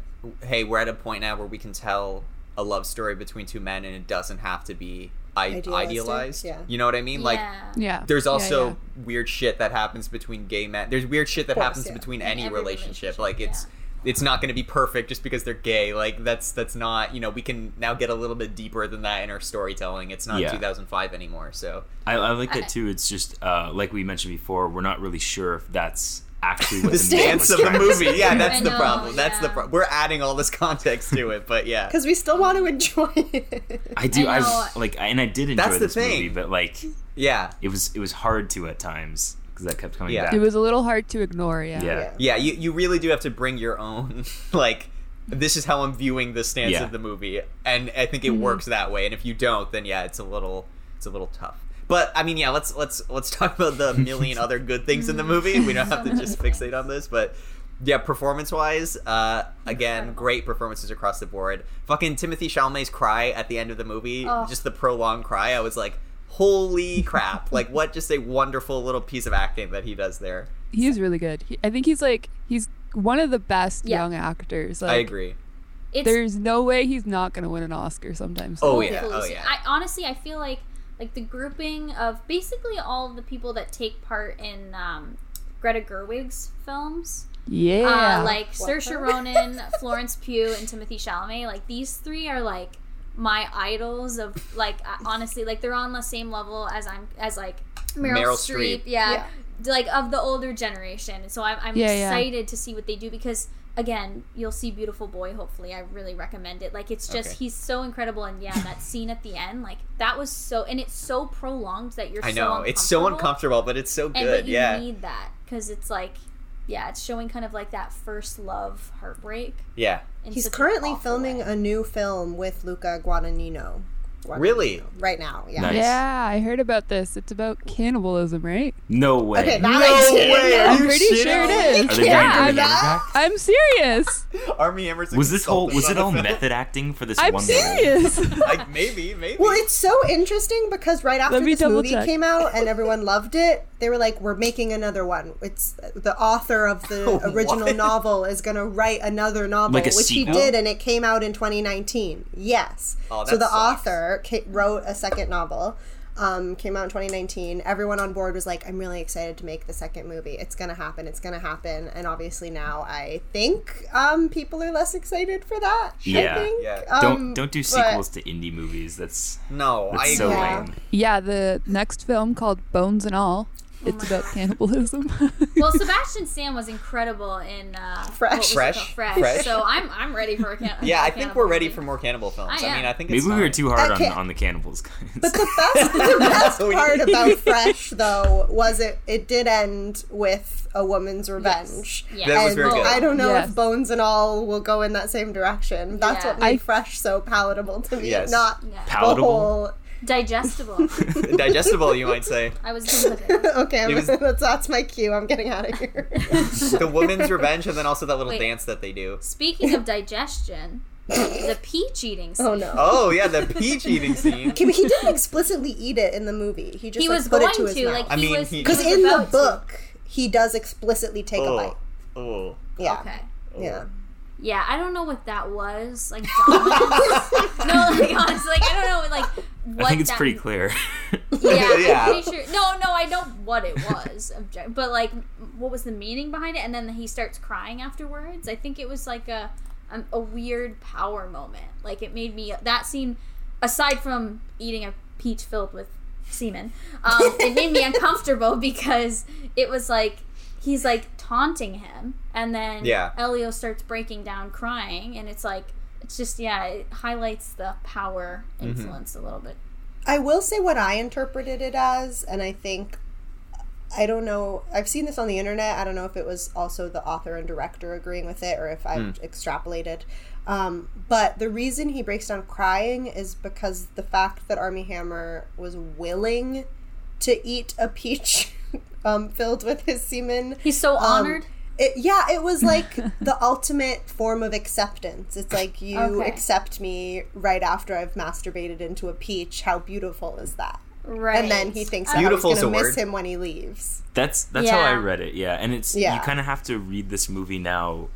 hey, we're at a point now where we can tell a love story between two men and it doesn't have to be I- idealized. yeah. You know what I mean? Like yeah. Yeah. there's also yeah. weird shit that happens between gay men. There's weird shit that course, happens yeah. between In any relationship. relationship, Like it's it's not going to be perfect just because they're gay. Like that's that's not, you know, we can now get a little bit deeper than that in our storytelling. It's not Yeah. 2005 anymore. So I, I like that too. It's just uh, like we mentioned before. We're not really sure if that's actually what [LAUGHS] the the, stance of the movie. Yeah, that's I the know, problem. That's the problem. We're adding all this [LAUGHS] context to it, but yeah. Because we still want to enjoy it. I do. I I, like, and I did enjoy That's the this movie, but like, Yeah. it was it was hard to at times because that kept coming Yeah. back. It was a little hard to ignore. Yeah. Yeah. Yeah. Yeah, you, you really do have to bring your own [LAUGHS] like this is how I'm viewing the stance Yeah. of the movie and I think it mm-hmm. works that way and if you don't then yeah it's a little it's a little tough. But I mean yeah, let's let's let's [LAUGHS] talk about the million other good things in the movie. We don't have to [LAUGHS] just fixate on this, but yeah, performance wise, uh, again, great performances across the board. Fucking Timothée Chalamet's cry at the end of the movie, Oh. just the prolonged cry. I was like, "Holy crap!" like, what? Just a wonderful little piece of acting that he does there. He's really good. He, I think he's like he's one of the best Yeah. young actors. Like, I agree. It's There's no way he's not gonna win an Oscar sometime soon. Oh, yeah. Oh, yeah. I honestly I feel like like the grouping of basically all of the people that take part in um, Greta Gerwig's films, Yeah. uh, like What Saoirse? Ronan, [LAUGHS] Florence Pugh, and Timothée Chalamet. Like these three are like my idols of like uh, honestly like they're on the same level as I'm as like Meryl, Meryl Streep, Streep. Yeah, Yeah. like of the older generation. So I'm, I'm Yeah, yeah. excited to see what they do because again you'll see beautiful boy hopefully i really recommend it like it's just Okay. he's so incredible and yeah that scene at the end like that was so and it's so prolonged that you're I so know it's so uncomfortable, but it's so and good. but you Yeah, need that because it's like yeah it's showing kind of like that first love heartbreak yeah. He's currently filming way. a new film with Luca Guadagnino. Guadagnino. Really? Right now, yeah. Nice. yeah, I heard about this. It's about cannibalism, right? No way. Okay, No I didn't way, are I'm you pretty shitting sure it is. me? is. Are they yeah, bringing I'm, Armie back? I'm serious. [LAUGHS] Army Emerson Was this whole was it all method acting for this one? I'm serious. [LAUGHS] Like maybe, maybe. Well, it's so interesting because right after Let this movie check. came out and everyone [LAUGHS] loved it, they were like, "We're making another one." It's the author of the original novel is going to write another novel, Like a which sequel? he did, and it came out in 2019. Yes. Oh, so the sucks. author ca- wrote a second novel. Um, came out in 2019. Everyone on board was like, "I'm really excited to make the second movie. It's gonna happen. It's gonna happen." And obviously now, I think um, people are less excited for that. I Yeah. think. Yeah. Um, Don't don't do but- sequels to indie movies. That's no, I so agree. Yeah. lame. yeah, the next film called Bones and All. It's about cannibalism. [LAUGHS] well [LAUGHS] sebastian stan was incredible in uh Fresh. what was it Fresh? fresh. Fresh? so i'm i'm ready for a can- [LAUGHS] Yeah, I a think we're ready movie. for more cannibal films. I I, mean. I think it's Maybe we were too hard Okay. on on the cannibals, guys. But the best, the best part about Fresh, though, was it it did end with a woman's revenge. Yes. That was very good. I don't know Yes. if Bones and All will go in that same direction. That's Yeah. what made I- Fresh so palatable to me. Yes. Not Yeah. the Palatable. whole. Digestible [LAUGHS] digestible, you might say. i was thinking [LAUGHS] Okay, I'm, was- that's, that's my cue. I'm getting out of here. [LAUGHS] The woman's revenge, and then also that little Wait. dance that they do. speaking of digestion the peach eating oh, scene oh no. Oh yeah, the peach eating scene. He didn't explicitly eat it in the movie. He just he like, was put going it to his to mouth. like I mean, he- he because in the about to. book he does explicitly take a Oh, bite. oh. Yeah. okay oh. Yeah. Yeah, I don't know what that was. Like no, like honestly, like I don't know, like what I think it's that, pretty clear. Yeah, [LAUGHS] [LAUGHS] Yeah. I'm pretty sure. No, no, I know what it was, but like what was the meaning behind it? And then he starts crying afterwards. I think it was like a a, a weird power moment. Like it made me that scene. Aside from eating a peach filled with semen, um, it made me [LAUGHS] uncomfortable because it was like he's like taunting him, and then Yeah. Elio starts breaking down crying, and it's like it's just yeah, it highlights the power influence a little bit. I will say what I interpreted it as, and I think I don't know. I've seen this on the internet. I don't know if it was also the author and director agreeing with it, or if I've extrapolated. Um, but the reason he breaks down crying is because the fact that Armie Hammer was willing to eat a peach [LAUGHS] um, filled with his semen. He's so um, honored. It, yeah, it was like [LAUGHS] the ultimate form of acceptance. It's like you Okay. accept me right after I've masturbated into a peach. How beautiful is that? Right. And then he thinks that Beautiful's he's a going to miss word. him when he leaves. That's that's how I read it. Yeah, and it's Yeah. you kind of have to read this movie now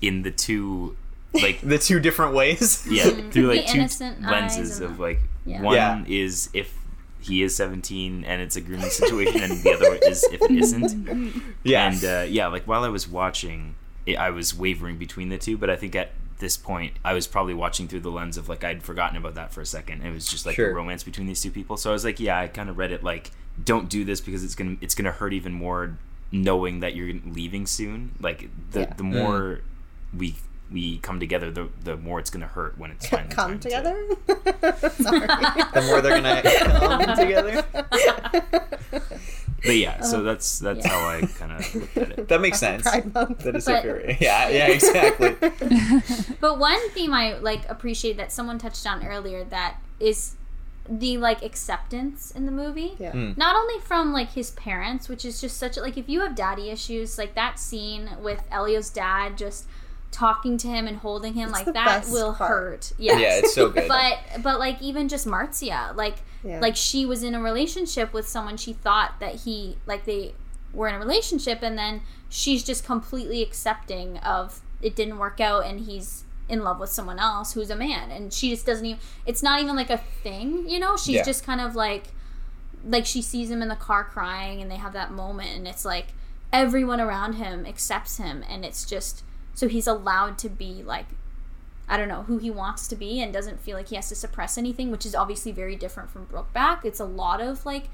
in the two like [LAUGHS] The two different ways. yeah through like The two lenses of like Yeah. one Yeah. is if he is 17 and it's a grooming situation and the other is if it isn't [LAUGHS] Yeah. and uh, yeah like while i was watching it, i was wavering between the two but i think at this point i was probably watching through the lens of like i'd forgotten about that for a second it was just like Sure. the romance between these two people so i was like yeah i kind of read it like don't do this because it's gonna it's gonna hurt even more knowing that you're leaving soon like the Yeah. the more we we come together the the more it's gonna hurt when it's finally Come time to- together? [LAUGHS] [LAUGHS] Sorry. the more they're gonna come [LAUGHS] together. but yeah so that's that's Yeah. how i kind of looked at it That makes sense. Pride Month. That is But- superior. Yeah, yeah, exactly. But one theme I like appreciate that someone touched on earlier that is the like acceptance in the movie. Yeah. Mm. Not only from like his parents, which is just such a, like if you have daddy issues, like that scene with Elio's dad just talking to him and holding him, like that will part. hurt. Yes. Yeah, it's so good. [LAUGHS] but but like even just Marzia, like Yeah. like she was in a relationship with someone she thought that he like they were in a relationship and then she's just completely accepting of it didn't work out and he's in love with someone else who's a man and she just doesn't even it's not even like a thing you know she's Yeah. just kind of like like she sees him in the car crying and they have that moment and it's like everyone around him accepts him and it's just so he's allowed to be like I don't know who he wants to be and doesn't feel like he has to suppress anything, which is obviously very different from Brokeback. It's a lot of like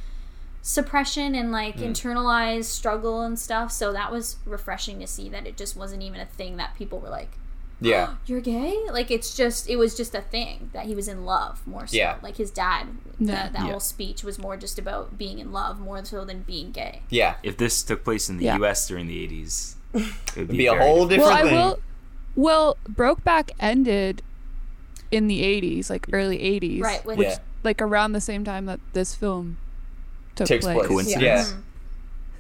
suppression and like mm. internalized struggle and stuff. So that was refreshing to see that it just wasn't even a thing that people were like, yeah. Oh, "You're gay." Like it's just it was just a thing that he was in love more so. Yeah. Like his dad, Yeah. that, that Yeah. whole speech was more just about being in love more so than being gay. Yeah. if this took place in the Yeah. us during the 80s it would Be a whole different. different well, I will. Well, Brokeback ended in the '80s, like early '80s, Right, with- which Yeah. like around the same time that this film took Takes place. place. Coincidence. Yeah. Mm.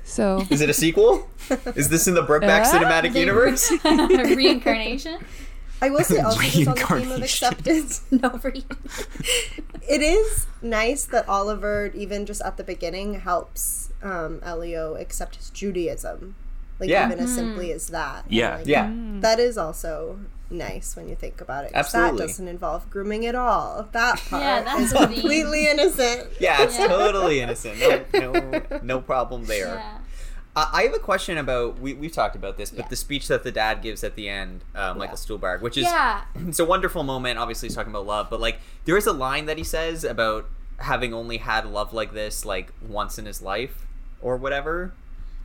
So Is it a sequel? [LAUGHS] Is this in the Brokeback Uh, cinematic They- universe? [LAUGHS] Reincarnation? I will say also just on the theme of acceptance. [LAUGHS] no, for you. it is nice that Oliver, even just at the beginning, helps um, Elio accept his Judaism. Like Yeah. even as simply as that. Yeah. like, Yeah. That is also nice when you think about it. 'cause Absolutely. That doesn't involve grooming at all. That part Yeah, that's is a completely innocent. [LAUGHS] Yeah, it's Yeah. totally innocent. No, [LAUGHS] no, no problem there. Yeah. Uh, I have a question about we we've talked about this, but Yeah. the speech that the dad gives at the end, uh, Michael Stuhlbarg, which is Yeah. [CLEARS THROAT] it's a wonderful moment. Obviously, he's talking about love, but like there is a line that he says about having only had love like this like once in his life or whatever.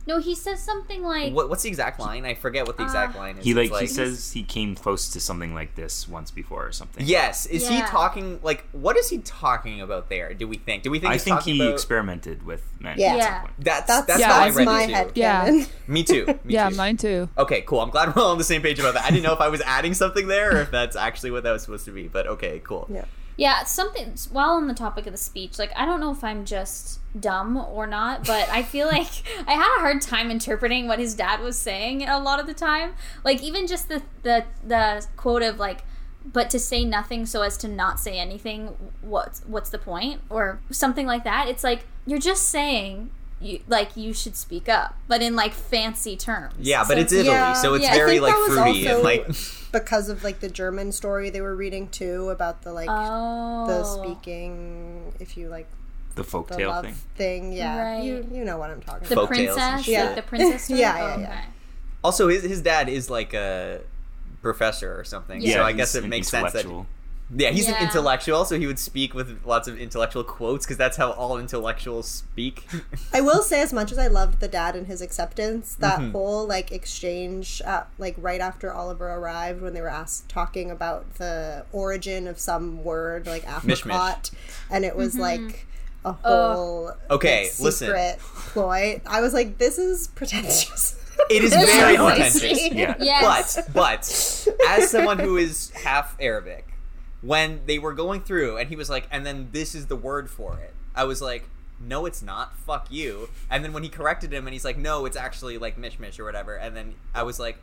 No, he says something like What, what's the exact line? I forget what the exact Uh, line is. he It's like, he says he came close to something like this once before or something Yes, is he talking like what is he talking about there? Do we think? Do we think i he's think he about experimented with men Yeah. at Yeah. some point. that's That's that's Yeah, how I read my it too. head Yeah. [LAUGHS] Me too. Me yeah, too. mine too. Okay, cool. I'm glad we're all on the same page about that. I didn't know if I was adding something there or if that's actually what that was supposed to be, but okay, cool. Yeah. Yeah, something while on the topic of the speech, like I don't know if I'm just dumb or not, but I feel [LAUGHS] like I had a hard time interpreting what his dad was saying a lot of the time. Like even just the the the quote of like but to say nothing so as to not say anything what's what's the point or something like that. It's like you're just saying you like you should speak up, but in like fancy terms. Yeah, but So it's Italy, Yeah. so it's Yeah, I very think like that was fruity and also- like [LAUGHS] because of like the German story they were reading too about the like Oh. the speaking if you like the the folktale thing thing. Yeah. Right. You you know what I'm talking the Folk about. tales and princess, shit. like the princess [LAUGHS] story? Yeah, yeah, Oh, yeah. okay. also his his dad is like a professor or something. Yeah. so I guess it makes sense that intellectual. Yeah, he's an intellectual, so he would speak with lots of intellectual quotes because that's how all intellectuals speak. [LAUGHS] I will say, as much as I loved the dad and his acceptance, that Mhm. whole like exchange, uh, like right after Oliver arrived, when they were asked talking about the origin of some word, like apricot, and it was like a whole Okay, like, listen. secret ploy. I was like, this is pretentious. [LAUGHS] It is [LAUGHS] very pretentious. yeah Yes. But but as someone who is half Arabic, when they were going through and he was like, and then this is the word for it, I was like, no, it's not. Fuck you. And then when he corrected him and he's like, no, it's actually like Mish Mish or whatever. And then I was like,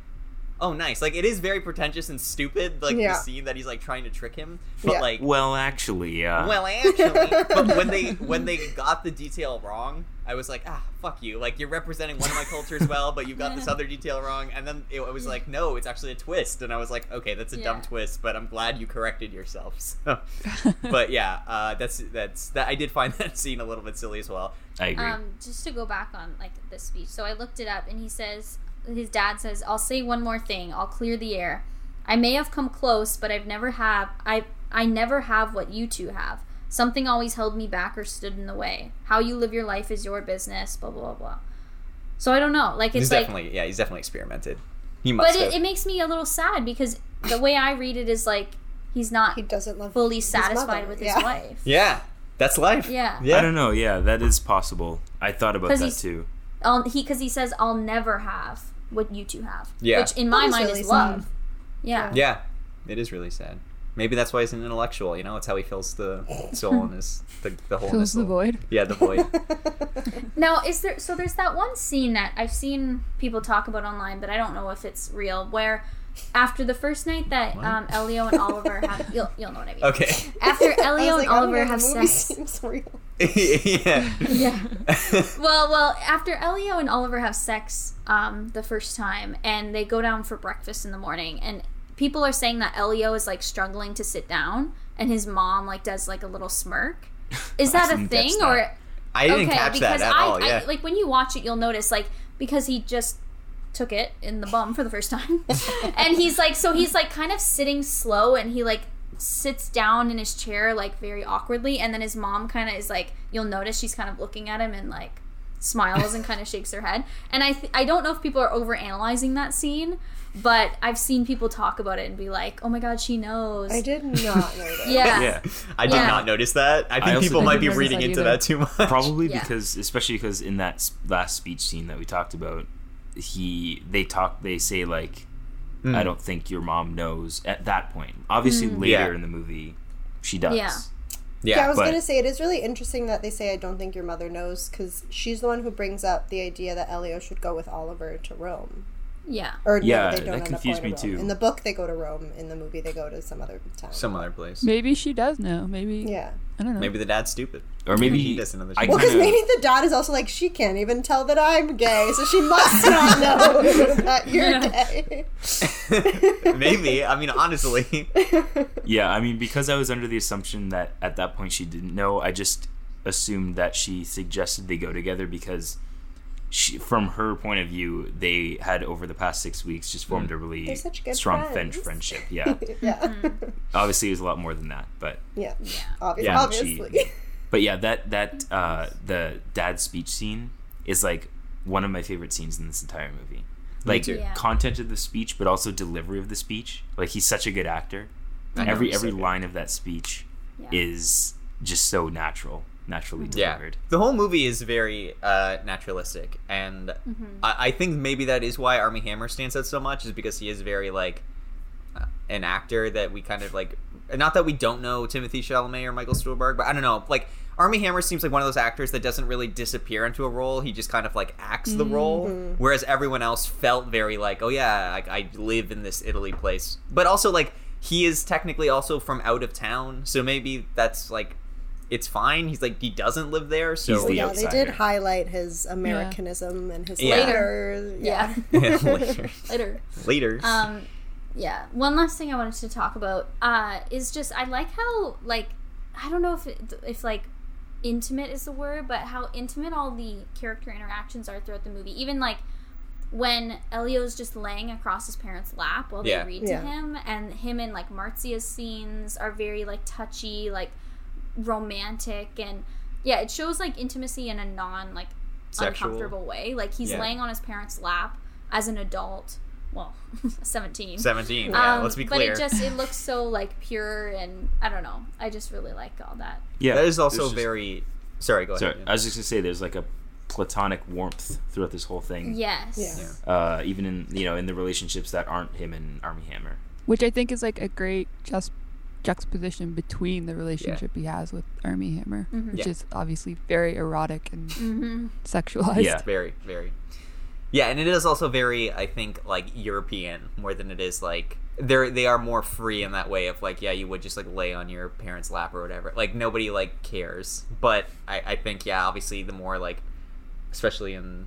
oh, nice. Like, it is very pretentious and stupid, like Yeah. the scene that he's like trying to trick him. But Yeah. like, Well, actually, yeah. well, actually, [LAUGHS] but when they when they got the detail wrong, I was like, ah, fuck you. Like you're representing one of my cultures [LAUGHS] well, but you got this other detail wrong. And then it, was like, no, it's actually a twist. And I was like, okay, that's a dumb twist, but I'm glad you corrected yourself. [LAUGHS] So. but yeah, uh, that's that's that. I did find that scene a little bit silly as well. I agree. Um, just to go back on like the speech. So I looked it up, and he says his dad says, "I'll say one more thing. I'll clear the air. I may have come close, but I've never have I I never have what you two have. Something always held me back or stood in the way. How you live your life is your business. Blah blah blah. blah. So I don't know. Like He's it's like, definitely yeah, he's definitely experimented. He must but have. it, it makes me a little sad because the way I read it is like he's not He doesn't love fully satisfied mother. with his Yeah. wife. yeah, that's life. Yeah. yeah. I don't know. Yeah, that is possible. I thought about that too. I'll, he because he says I'll never have what you two have. Yeah. Which in my That is mind really is sad. love. Yeah. Yeah, it is really sad. Maybe that's why he's an intellectual. You know, it's how he fills the soul in his [LAUGHS] the, the hole Fills the soul. void. Yeah, the void. [LAUGHS] Now is there so there's that one scene that I've seen people talk about online, but I don't know if it's real, where after the first night that What? um, Elio and Oliver [LAUGHS] have you'll you'll know what I mean. Okay. After [LAUGHS] I Elio was like, and I don't Oliver know, have the movie sex. seems real. [LAUGHS] yeah. Yeah. Well, well, after Elio and Oliver have sex um, the first time, and they go down for breakfast in the morning, and people are saying that Elio is like struggling to sit down, and his mom like does like a little smirk. Is I that a didn't catch thing, that. or I didn't okay? catch that because at I, all. Yeah. I like when you watch it, you'll notice like because he just took it in the bum for the first time, [LAUGHS] and he's like so he's like kind of sitting slow, and he like sits down in his chair like very awkwardly, and then his mom kind of is like you'll notice she's kind of looking at him and like smiles and kind of shakes her head, and I th- I don't know if people are over analyzing that scene. But I've seen people talk about it and be like, "Oh my god, she knows." I did not know that. [LAUGHS] Yeah. [LAUGHS] Yeah, I did Yeah. not notice that. I think also people might be reading that into either. that too much. probably Yeah. because, especially because in that last speech scene that we talked about, he they talk they say like, Mm. I don't think your mom knows at that point. Obviously, later Yeah. in the movie, she does. Yeah. Yeah, I was but- gonna say it is really interesting that they say I don't think your mother knows because she's the one who brings up the idea that Elio should go with Oliver to Rome. Yeah. Or Yeah, no, they that don't end up confused going to me Rome. too. In the book, they go to Rome. In the movie, they go to some other town. Some other place. Maybe she does know. Maybe yeah. I don't know. Maybe the dad's stupid. Or maybe he doesn't know that Well, because maybe the dad is also like she can't even tell that I'm gay, so she must not know [LAUGHS] that you're gay. [LAUGHS] Maybe. I mean, honestly. [LAUGHS] Yeah, I mean, because I was under the assumption that at that point she didn't know, I just assumed that she suggested they go together because she, from her point of view, they had over the past six weeks just formed a really They're such good strong friends. friendship. [LAUGHS] Yeah, yeah. obviously it was a lot more than that, but yeah, Obvi- Yeah, obviously. she- but yeah, that that uh, the dad speech scene is like one of my favorite scenes in this entire movie. Like. Yeah. content of the speech, but also delivery of the speech. Like he's such a good actor. I know, every so every line of that speech Yeah. is just so natural, naturally Yeah. The whole movie is very uh, naturalistic, and I, I think maybe that is why Armie Hammer stands out so much, is because he is very like uh, an actor that we kind of like. Not that we don't know Timothée Chalamet or Michael Stuhlbarg, but I don't know. Like Armie Hammer seems like one of those actors that doesn't really disappear into a role. He just kind of like acts the role, whereas everyone else felt very like, oh yeah, like I live in this Italy place, but also like he is technically also from out of town, so maybe that's like. It's fine. He's like he doesn't live there, so He's the yeah, outsider. they did highlight his Americanism and his Yeah. letters. Yeah. [LAUGHS] later. [LAUGHS] Later. Later. Um, yeah. One last thing I wanted to talk about uh, is just I like how like I don't know if it, if like intimate is the word, but how intimate all the character interactions are throughout the movie. Even like when Elio's just laying across his parents' lap while Yeah. they read Yeah. to him, and him and like Marzia's scenes are very like touchy, like romantic, and yeah, it shows like intimacy in a non like Sexual. uncomfortable way. Like he's Yeah. laying on his parents' lap as an adult. Well, [LAUGHS] seventeen. Seventeen. Yeah, Um, let's be clear. But it just it [LAUGHS] looks so like pure and I don't know. I just really like all that. Yeah, that is also there's just- very. Sorry, go Sorry, ahead. I was just gonna say there's like a platonic warmth throughout this whole thing. Yes. Yeah. Uh, even in you know in the relationships that aren't him and Armie Hammer. which I think is like a great just juxtaposition between the relationship he has with Armie Hammer, Mhm. which Yeah. is obviously very erotic and Mm-hmm. sexualized. Yeah. very very yeah and it is also very i think like european more than it is like they're they are more free in that way of like yeah you would just like lay on your parents lap or whatever like nobody like cares but i i think yeah obviously the more like especially in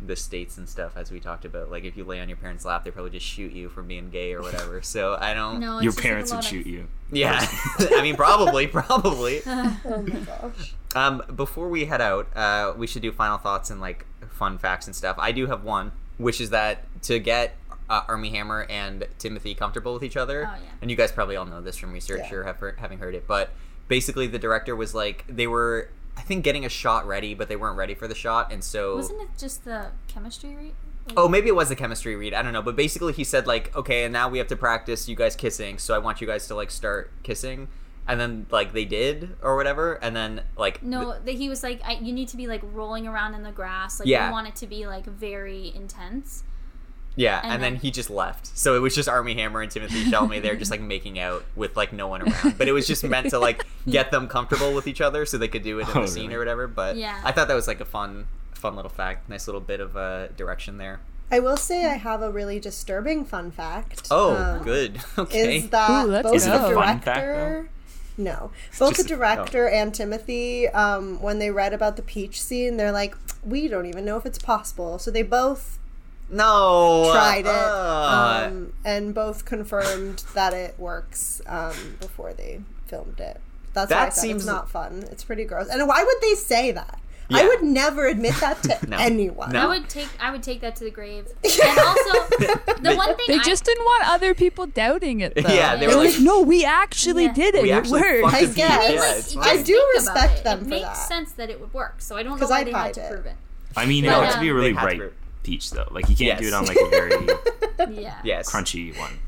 the states and stuff as we talked about like if you lay on your parents lap they probably just shoot you for being gay or whatever [LAUGHS] so i don't No, it's Your just, like, parents would lot of- shoot you. yeah [LAUGHS] i mean probably probably [LAUGHS] Oh my gosh. um, before we head out, uh, we should do final thoughts and like fun facts and stuff. I do have one, which is that to get uh, Armie Hammer and Timothée comfortable with each other, Oh, yeah. and you guys probably all know this from research Yeah. or have having heard it, but basically the director was like they were, I think, getting a shot ready, but they weren't ready for the shot, and so Wasn't it just the chemistry read? Oh, maybe it was the chemistry read. I don't know. But basically, he said like, okay, and now we have to practice you guys kissing. So I want you guys to like start kissing, and then like they did or whatever, and then like No, that he was like, I, you need to be like rolling around in the grass. Like, Yeah. you want it to be like very intense. Yeah, and, And then, then- he just left. So it was just Armie Hammer and Timothée Chalamet there, just like making out with like no one around. But it was just meant to like [LAUGHS] get them comfortable with each other, so they could do it in Oh, the scene or whatever. But Yeah. I thought that was like a fun, fun little fact, nice little bit of uh, direction there. I will say I have a really disturbing fun fact. Oh, um, good. [LAUGHS] Okay. Is that Ooh, both Is it a the fun fact, director? No, both just the a- director and Timothée, um, when they read about the peach scene, they're like, "We don't even know if it's possible." So they both no, tried it uh, um, and both confirmed that it works um, before they filmed it. That's why I That said seems- it's not fun. It's pretty gross. And why would they say that? Yeah. I would never admit that to [LAUGHS] No. anyone. No. I would take, I would take that to the grave. [LAUGHS] And also, the one thing They I, just didn't want other people doubting it. Though. [LAUGHS] Yeah, they were like, like- no, we actually Yeah. did it. We it worked. I guess. Yeah, Like, it's I do respect about it. them It for makes that. sense that it would work. So I don't know why I they had to it. prove it. I mean, it But, had to be a um, really They had to ripe prove- peach, though. Like, you can't do it on, like, a very [LAUGHS] Yeah. Yes. crunchy one.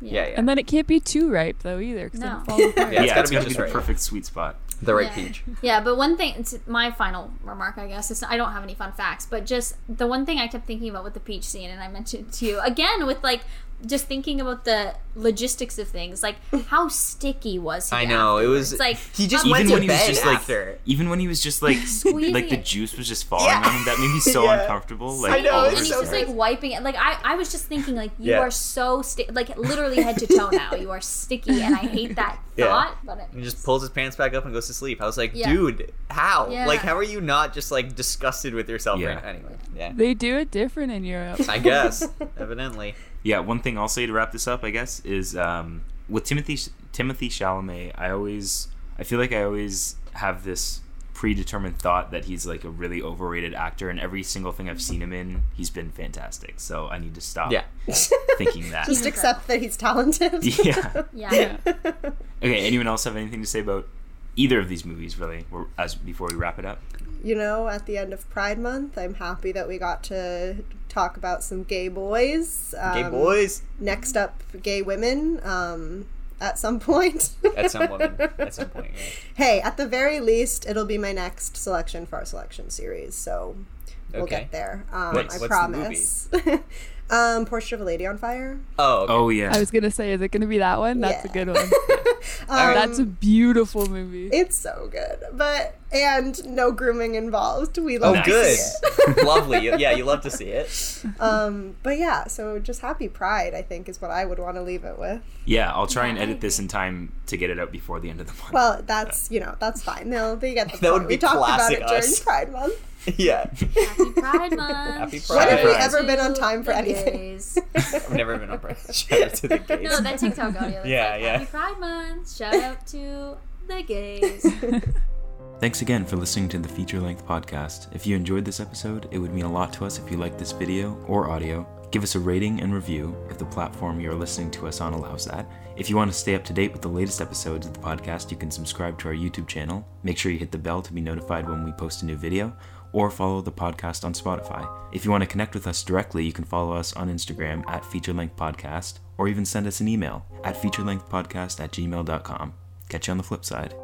Yeah, yeah. And then it can't be too ripe though either, because No. it falls apart. [LAUGHS] Yeah, it's yeah, gotta it's be got to be just the right. perfect sweet spot. the right yeah. peach. Yeah, but one thing, it's my final remark, I guess, is I don't have any fun facts, but just the one thing I kept thinking about with the peach scene, and I mentioned to you again with like just thinking about the logistics of things, like [LAUGHS] how sticky was he? I know it was afterwards? like he just went Even to when he was bed just like, after. even when he was just like, like the juice was just falling Yeah. on him. That made me so [LAUGHS] Yeah. uncomfortable. Like, I know, all and he's so just like wiping it. Like I, I was just thinking, like you Yeah. are so sti- like literally head to toe now. You are sticky, and I hate that [LAUGHS] Yeah. thought. But it, He just pulls his pants back up and goes to sleep. I was like, Yeah. dude, how? Yeah. Like, how are you not just like disgusted with yourself? Yeah. Right? Anyway, yeah. They do it different in Europe. I guess, evidently. Yeah, one thing I'll say to wrap this up, I guess, is um, with Timothée Timothée Chalamet. I always, I feel like I always have this predetermined thought that he's like a really overrated actor, and every single thing I've seen him in, he's been fantastic. So I need to stop Yeah. [LAUGHS] thinking that. Just accept that he's talented. [LAUGHS] yeah. yeah. [LAUGHS] Okay. Anyone else have anything to say about either of these movies? Really, as before we wrap it up. You know, at the end of Pride Month, I'm happy that we got to talk about some gay boys. Um, Gay boys. Next up, gay women. Um, at some [LAUGHS] point. At some woman. At some point. Yeah. [LAUGHS] hey, at the very least, it'll be my next selection for our selection series. So we'll Okay. get there. Um, I what's the promise. [LAUGHS] um, Portrait of a Lady on Fire. Oh. Okay. Oh yeah. I was gonna say, is it gonna be that one? That's Yeah. a good one. [LAUGHS] [LAUGHS] Um, That's a beautiful movie. It's so good, but and no grooming involved. We love Oh, to good. see it. [LAUGHS] Lovely. Yeah, you love to see it. Um, but yeah, so just happy Pride, I think, is what I would want to leave it with. yeah, I'll try and Yeah, I edit this in time to get it out before the end of the month. Well, that's you know that's fine. They'll they get the That point. would we be talked about classic it during. Pride Month. [LAUGHS] yeah. Happy Pride Month. Happy When have we ever been on time for The anything? [LAUGHS] I've never been on Pride. Shout out to the [LAUGHS] gays. No, that TikTok audio. Yeah, like, yeah. Happy Pride Month. Shout out to the gays. Thanks again for listening to the feature length podcast. If you enjoyed this episode, it would mean a lot to us if you liked this video or audio. Give us a rating and review if the platform you're listening to us on allows that. If you want to stay up to date with the latest episodes of the podcast, you can subscribe to our YouTube channel. Make sure you hit the bell to be notified when we post a new video, or follow the podcast on Spotify. If you want to connect with us directly, you can follow us on Instagram at featurelengthpodcast, or even send us an email at featurelengthpodcast at gmail.com. Catch you on the flip side.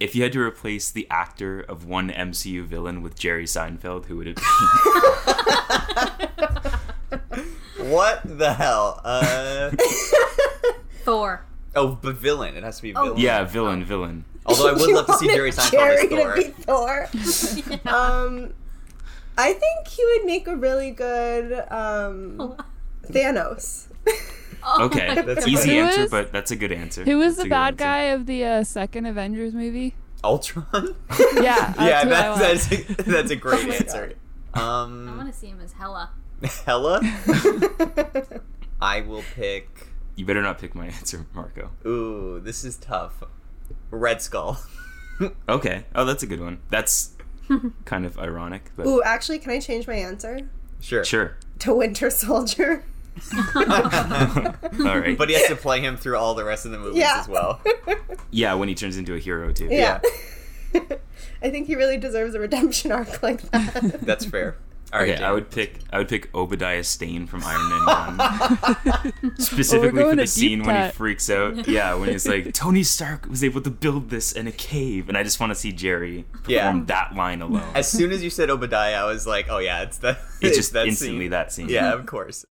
If you had to replace the actor of one MCU villain with Jerry Seinfeld, who would it be? [LAUGHS] What the hell? Uh, [LAUGHS] Thor. Oh, but villain. It has to be Oh. villain. Yeah, villain, villain. Although I would love to see wanted Jerry Seinfeld Jerry as to Thor. be Thor. [LAUGHS] Um, I think he would make a really good um, Thanos. Oh Okay, That's God. easy answer, is- but that's a good answer. Who was That's the bad answer. guy of the uh, second Avengers movie? Ultron. [LAUGHS] Yeah, [LAUGHS] yeah, who I that's a, that's a great Oh my answer. I Um, want to see him as Hela. Hela. I will pick. You better not pick my answer, Marco. Ooh, this is tough. Red Skull. [LAUGHS] Okay. Oh, that's a good one. That's [LAUGHS] kind of ironic, but Ooh, actually, can I change my answer Sure. sure. to Winter Soldier? [LAUGHS] All right. But he has to play him through all the rest of the movies Yeah. as well. yeah, when he turns into a hero too. yeah. I think he really deserves a redemption arc like that. That's fair. All right. Okay, I would pick I would pick Obadiah Stane from Iron Man One. [LAUGHS] [LAUGHS] Specifically going for the scene deep when he freaks out. [LAUGHS] Yeah, when he's like, Tony Stark was able to build this in a cave, and I just want to see Jerry perform Yeah. that line alone. As soon as you said Obadiah, I was like, oh yeah, it's that. it's just that instantly scene. that scene. Yeah, of course.